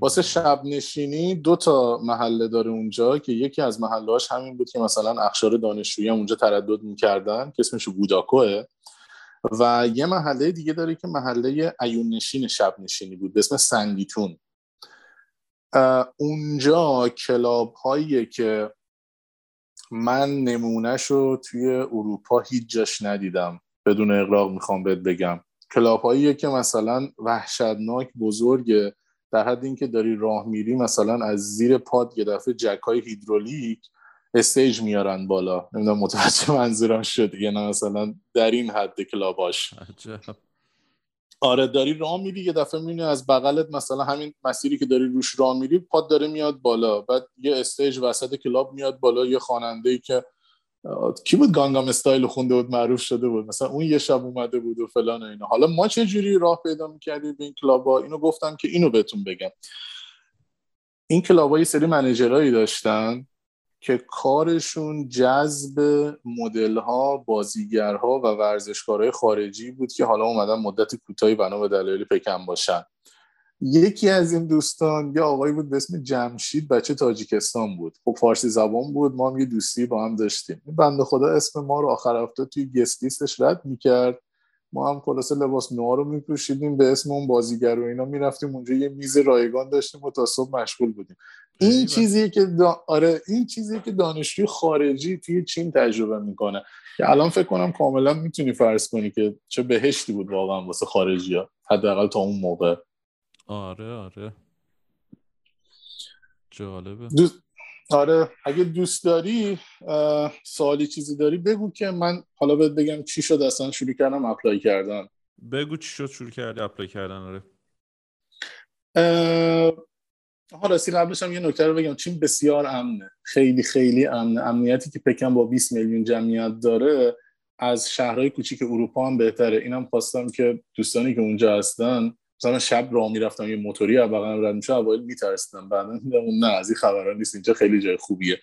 واسه شب نشینی دو تا محله داره اونجا که یکی از محلهاش همین بود که مثلا اقشار دانشجویی هم اونجا تردد می‌کردن که اسمش Wudaokou و یه محله دیگه داره که محله اعیون نشین شب نشینی بود به اسم Sanlitun. اونجا club هاییه که من نمونهش رو توی اروپا هیچ جاش ندیدم. بدون اغراق می‌خوام بهت بگم. club هاییه که مثلا وحشتناک بزرگه. در حد اینکه داری راه میری مثلا از زیر پات یه دفعه جک های هیدرولیک stage میارن بالا. نمی‌دونم متوجه منظورم شد نه مثلا در این حد club اش آره داری راه میری یه دفعه می‌بینی از بغلت مثلا همین مسیری که داری روش راه میری پات داره میاد بالا. بعد یه stage وسط club میاد بالا یه خواننده ای که کی بود Gangnam Style خونده بود معروف شده بود. مثلا اون یه شب اومده بود و فلان و اینا. حالا ما چه جوری راه پیدا می‌کردیم به این club ا اینو گفتم که اینو بهتون بگم. این club ا یه سری manager ایی داشتن. که کارشون جذب مدل ها بازیگرها و ورزشکارهای خارجی بود که حالا اومدن مدت کوتاهی بنا به دلایل پکن باشن. یکی از این دوستان یه آقایی بود به اسم جمشید بچه تاجیکستان بود. خب فارسی زبان بود ما هم یه دوستی با هم داشتیم. این بنده خدا اسم ما رو آخر هفته توی گست لیستش رد می‌کرد. ما هم خلاصه لباس نوار رو میپوشیدیم به اسم اون بازیگر و اینا می‌رفتیم اونجا یه میز رایگان داشتیم و تا صبح مشغول بودیم. این چیزیه که آره این چیزیه که دانشجوی خارجی توی چین تجربه می‌کنه. که الان فکر کنم کاملا می‌تونی فرض کنی که چه بهشتی بود واقعا واسه خارجی ها حداقل تا اون موقع. آره آره. جالبه. آره اگه دوست داری سوالی چیزی داری بگو که من حالا بهت بگم چی شد اصلا شروع کردم apply کردن. بگو چی شد شروع کردی apply کردن آره. ها راستی قبلش هم یه نکته رو بگم. چین بسیار امنه. خیلی خیلی امنه امنیتی که پکن با 20 میلیون جمعیت داره از شهرهای کوچیک اروپا هم بهتره. اینم خواستم که دوستانی که اونجا هستن مثلا شب راه می‌رفتم یه موتوری از بغلم رد میشه اوایل میترسیدم. بعدا دیدم نه از این خبرا نیست اینجا خیلی جای خوبیه.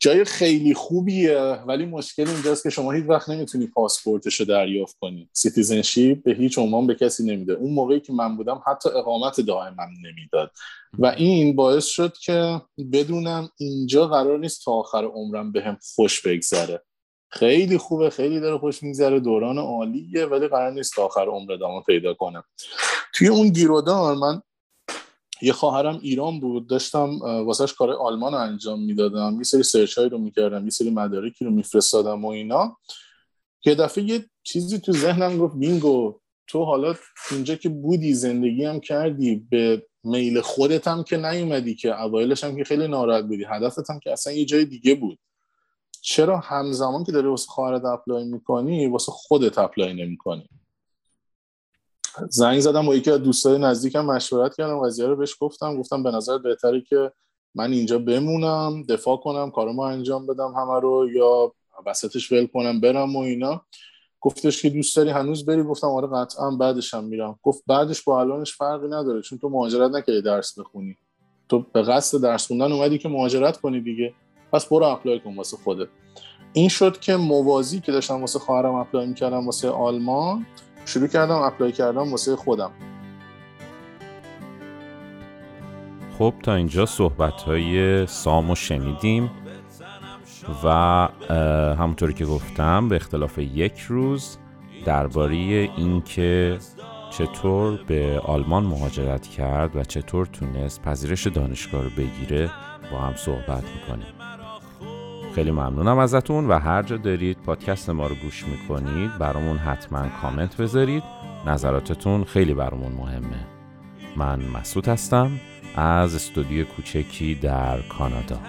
جای خیلی خوبیه ولی مشکل اینجاست که شما هیچ وقت نمی‌تونی پاسپورتش رو دریافت کنی. citizenship به هیچ عنوان به کسی نمیده. اون موقعی که من بودم حتی اقامت دائم هم نمی‌داد. و این باعث شد که بدونم اینجا قرار نیست تا آخر عمرم بهم به خوش بگذره. خیلی خوبه خیلی داره خوش میگذره دوران عالیه ولی قرار نیست تا آخر عمر ادامه پیدا کنم. توی اون گیرودار من یه خواهرم ایران بود داشتم واسهش کار آلمان رو انجام می‌دادم. یه سری search رو می‌کردم یه سری مدارکی رو میفرستادم و اینا. یه دفعه یه چیزی تو ذهنم گفت بینگو تو حالا اینجا که بودی زندگی هم کردی به میل خودت هم که نیومدی که اوایلش هم که خیلی ناراحت بودی هدفت هم که اصلا یه جای دیگه بود. چرا همزمان که داری واسه خواهرت apply می‌کنی واسه خودت apply نمی‌کنی؟ زنگ زدم با یکی از دوستای نزدیکم مشورت کردم قضیه رو بهش گفتم. گفتم به نظر بهتره که من اینجا بمونم دفاع کنم کارمو انجام بدم همه رو یا وسطش ول کنم برم و اینا. گفتش که دوست داری هنوز بری؟ گفتم آره قطعا بعدش هم میرم. گفت بعدش با الانش فرقی نداره چون تو مهاجرت نکردی درس بخونی. تو به قصد درس خوندن اومدی که مهاجرت کنی دیگه. پس برو apply کن واسه خودت. این شد که موازی که داشتم واسه خواهرم apply می‌کردم واسه آلمان. شروع کردم اپلای کردم واسه خودم. خب تا اینجا صحبت های سامو شنیدیم و همونطوری که گفتم به اختلاف یک روز درباره اینکه چطور به آلمان مهاجرت کرد و چطور تونست پذیرش دانشگاه رو بگیره با هم صحبت می‌کنیم. خیلی ممنونم ازتون و هر جا دارید پادکست ما رو گوش می‌کنید برامون حتما کامنت بذارید. نظراتتون خیلی برامون مهمه. من مسعود هستم از استودیو کوچکی در کانادا.